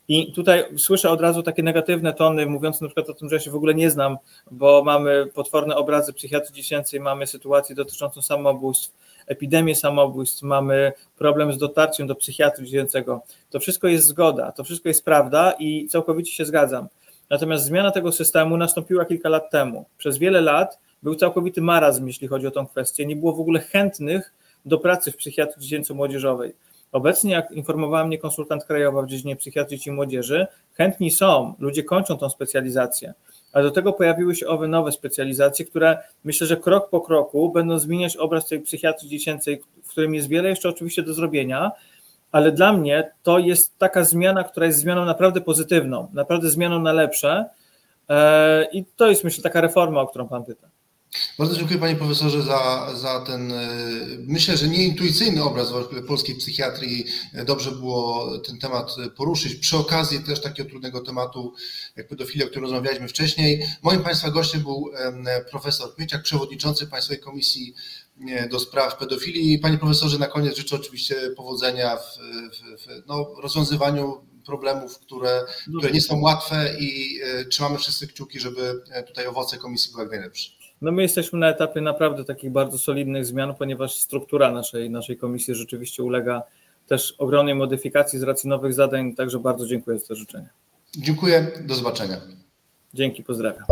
I tutaj słyszę od razu takie negatywne tony, mówiące na przykład o tym, że ja się w ogóle nie znam, bo mamy potworne obrazy psychiatrii dziecięcej, mamy sytuację dotyczącą samobójstw, epidemię samobójstw, mamy problem z dotarciem do psychiatry dziecięcego. To wszystko jest zgoda, to wszystko jest prawda i całkowicie się zgadzam. Natomiast zmiana tego systemu nastąpiła kilka lat temu. Przez wiele lat był całkowity marazm, jeśli chodzi o tę kwestię. Nie było w ogóle chętnych do pracy w psychiatrii dziecięco-młodzieżowej. Obecnie, jak informowała mnie konsultant krajowa w dziedzinie psychiatrii i młodzieży, chętni są, ludzie kończą tą specjalizację a do tego pojawiły się owe nowe specjalizacje, które myślę, że krok po kroku będą zmieniać obraz tej psychiatrii dziecięcej, w którym jest wiele jeszcze oczywiście do zrobienia, ale dla mnie to jest taka zmiana, która jest zmianą naprawdę pozytywną, naprawdę zmianą na lepsze e, i to jest myślę taka reforma, o którą Pan pyta. Bardzo dziękuję panie profesorze za, za ten, e, myślę, że nieintuicyjny obraz polskiej psychiatrii. Dobrze było ten temat poruszyć. Przy okazji też takiego trudnego tematu jak pedofilia, o którym rozmawialiśmy wcześniej. Moim państwa gościem był profesor Kmieciak, przewodniczący Państwowej Komisji do spraw pedofilii. Panie profesorze, na koniec życzę oczywiście powodzenia w, w, w no, rozwiązywaniu problemów, które, które nie są łatwe i e, trzymamy wszyscy kciuki, żeby e, tutaj owoce komisji były jak najlepsze. No my jesteśmy na etapie naprawdę takich bardzo solidnych zmian, ponieważ struktura naszej, naszej komisji rzeczywiście ulega też ogromnej modyfikacji z racji nowych zadań, także bardzo dziękuję za te życzenia. Dziękuję, do zobaczenia. Dzięki, pozdrawiam.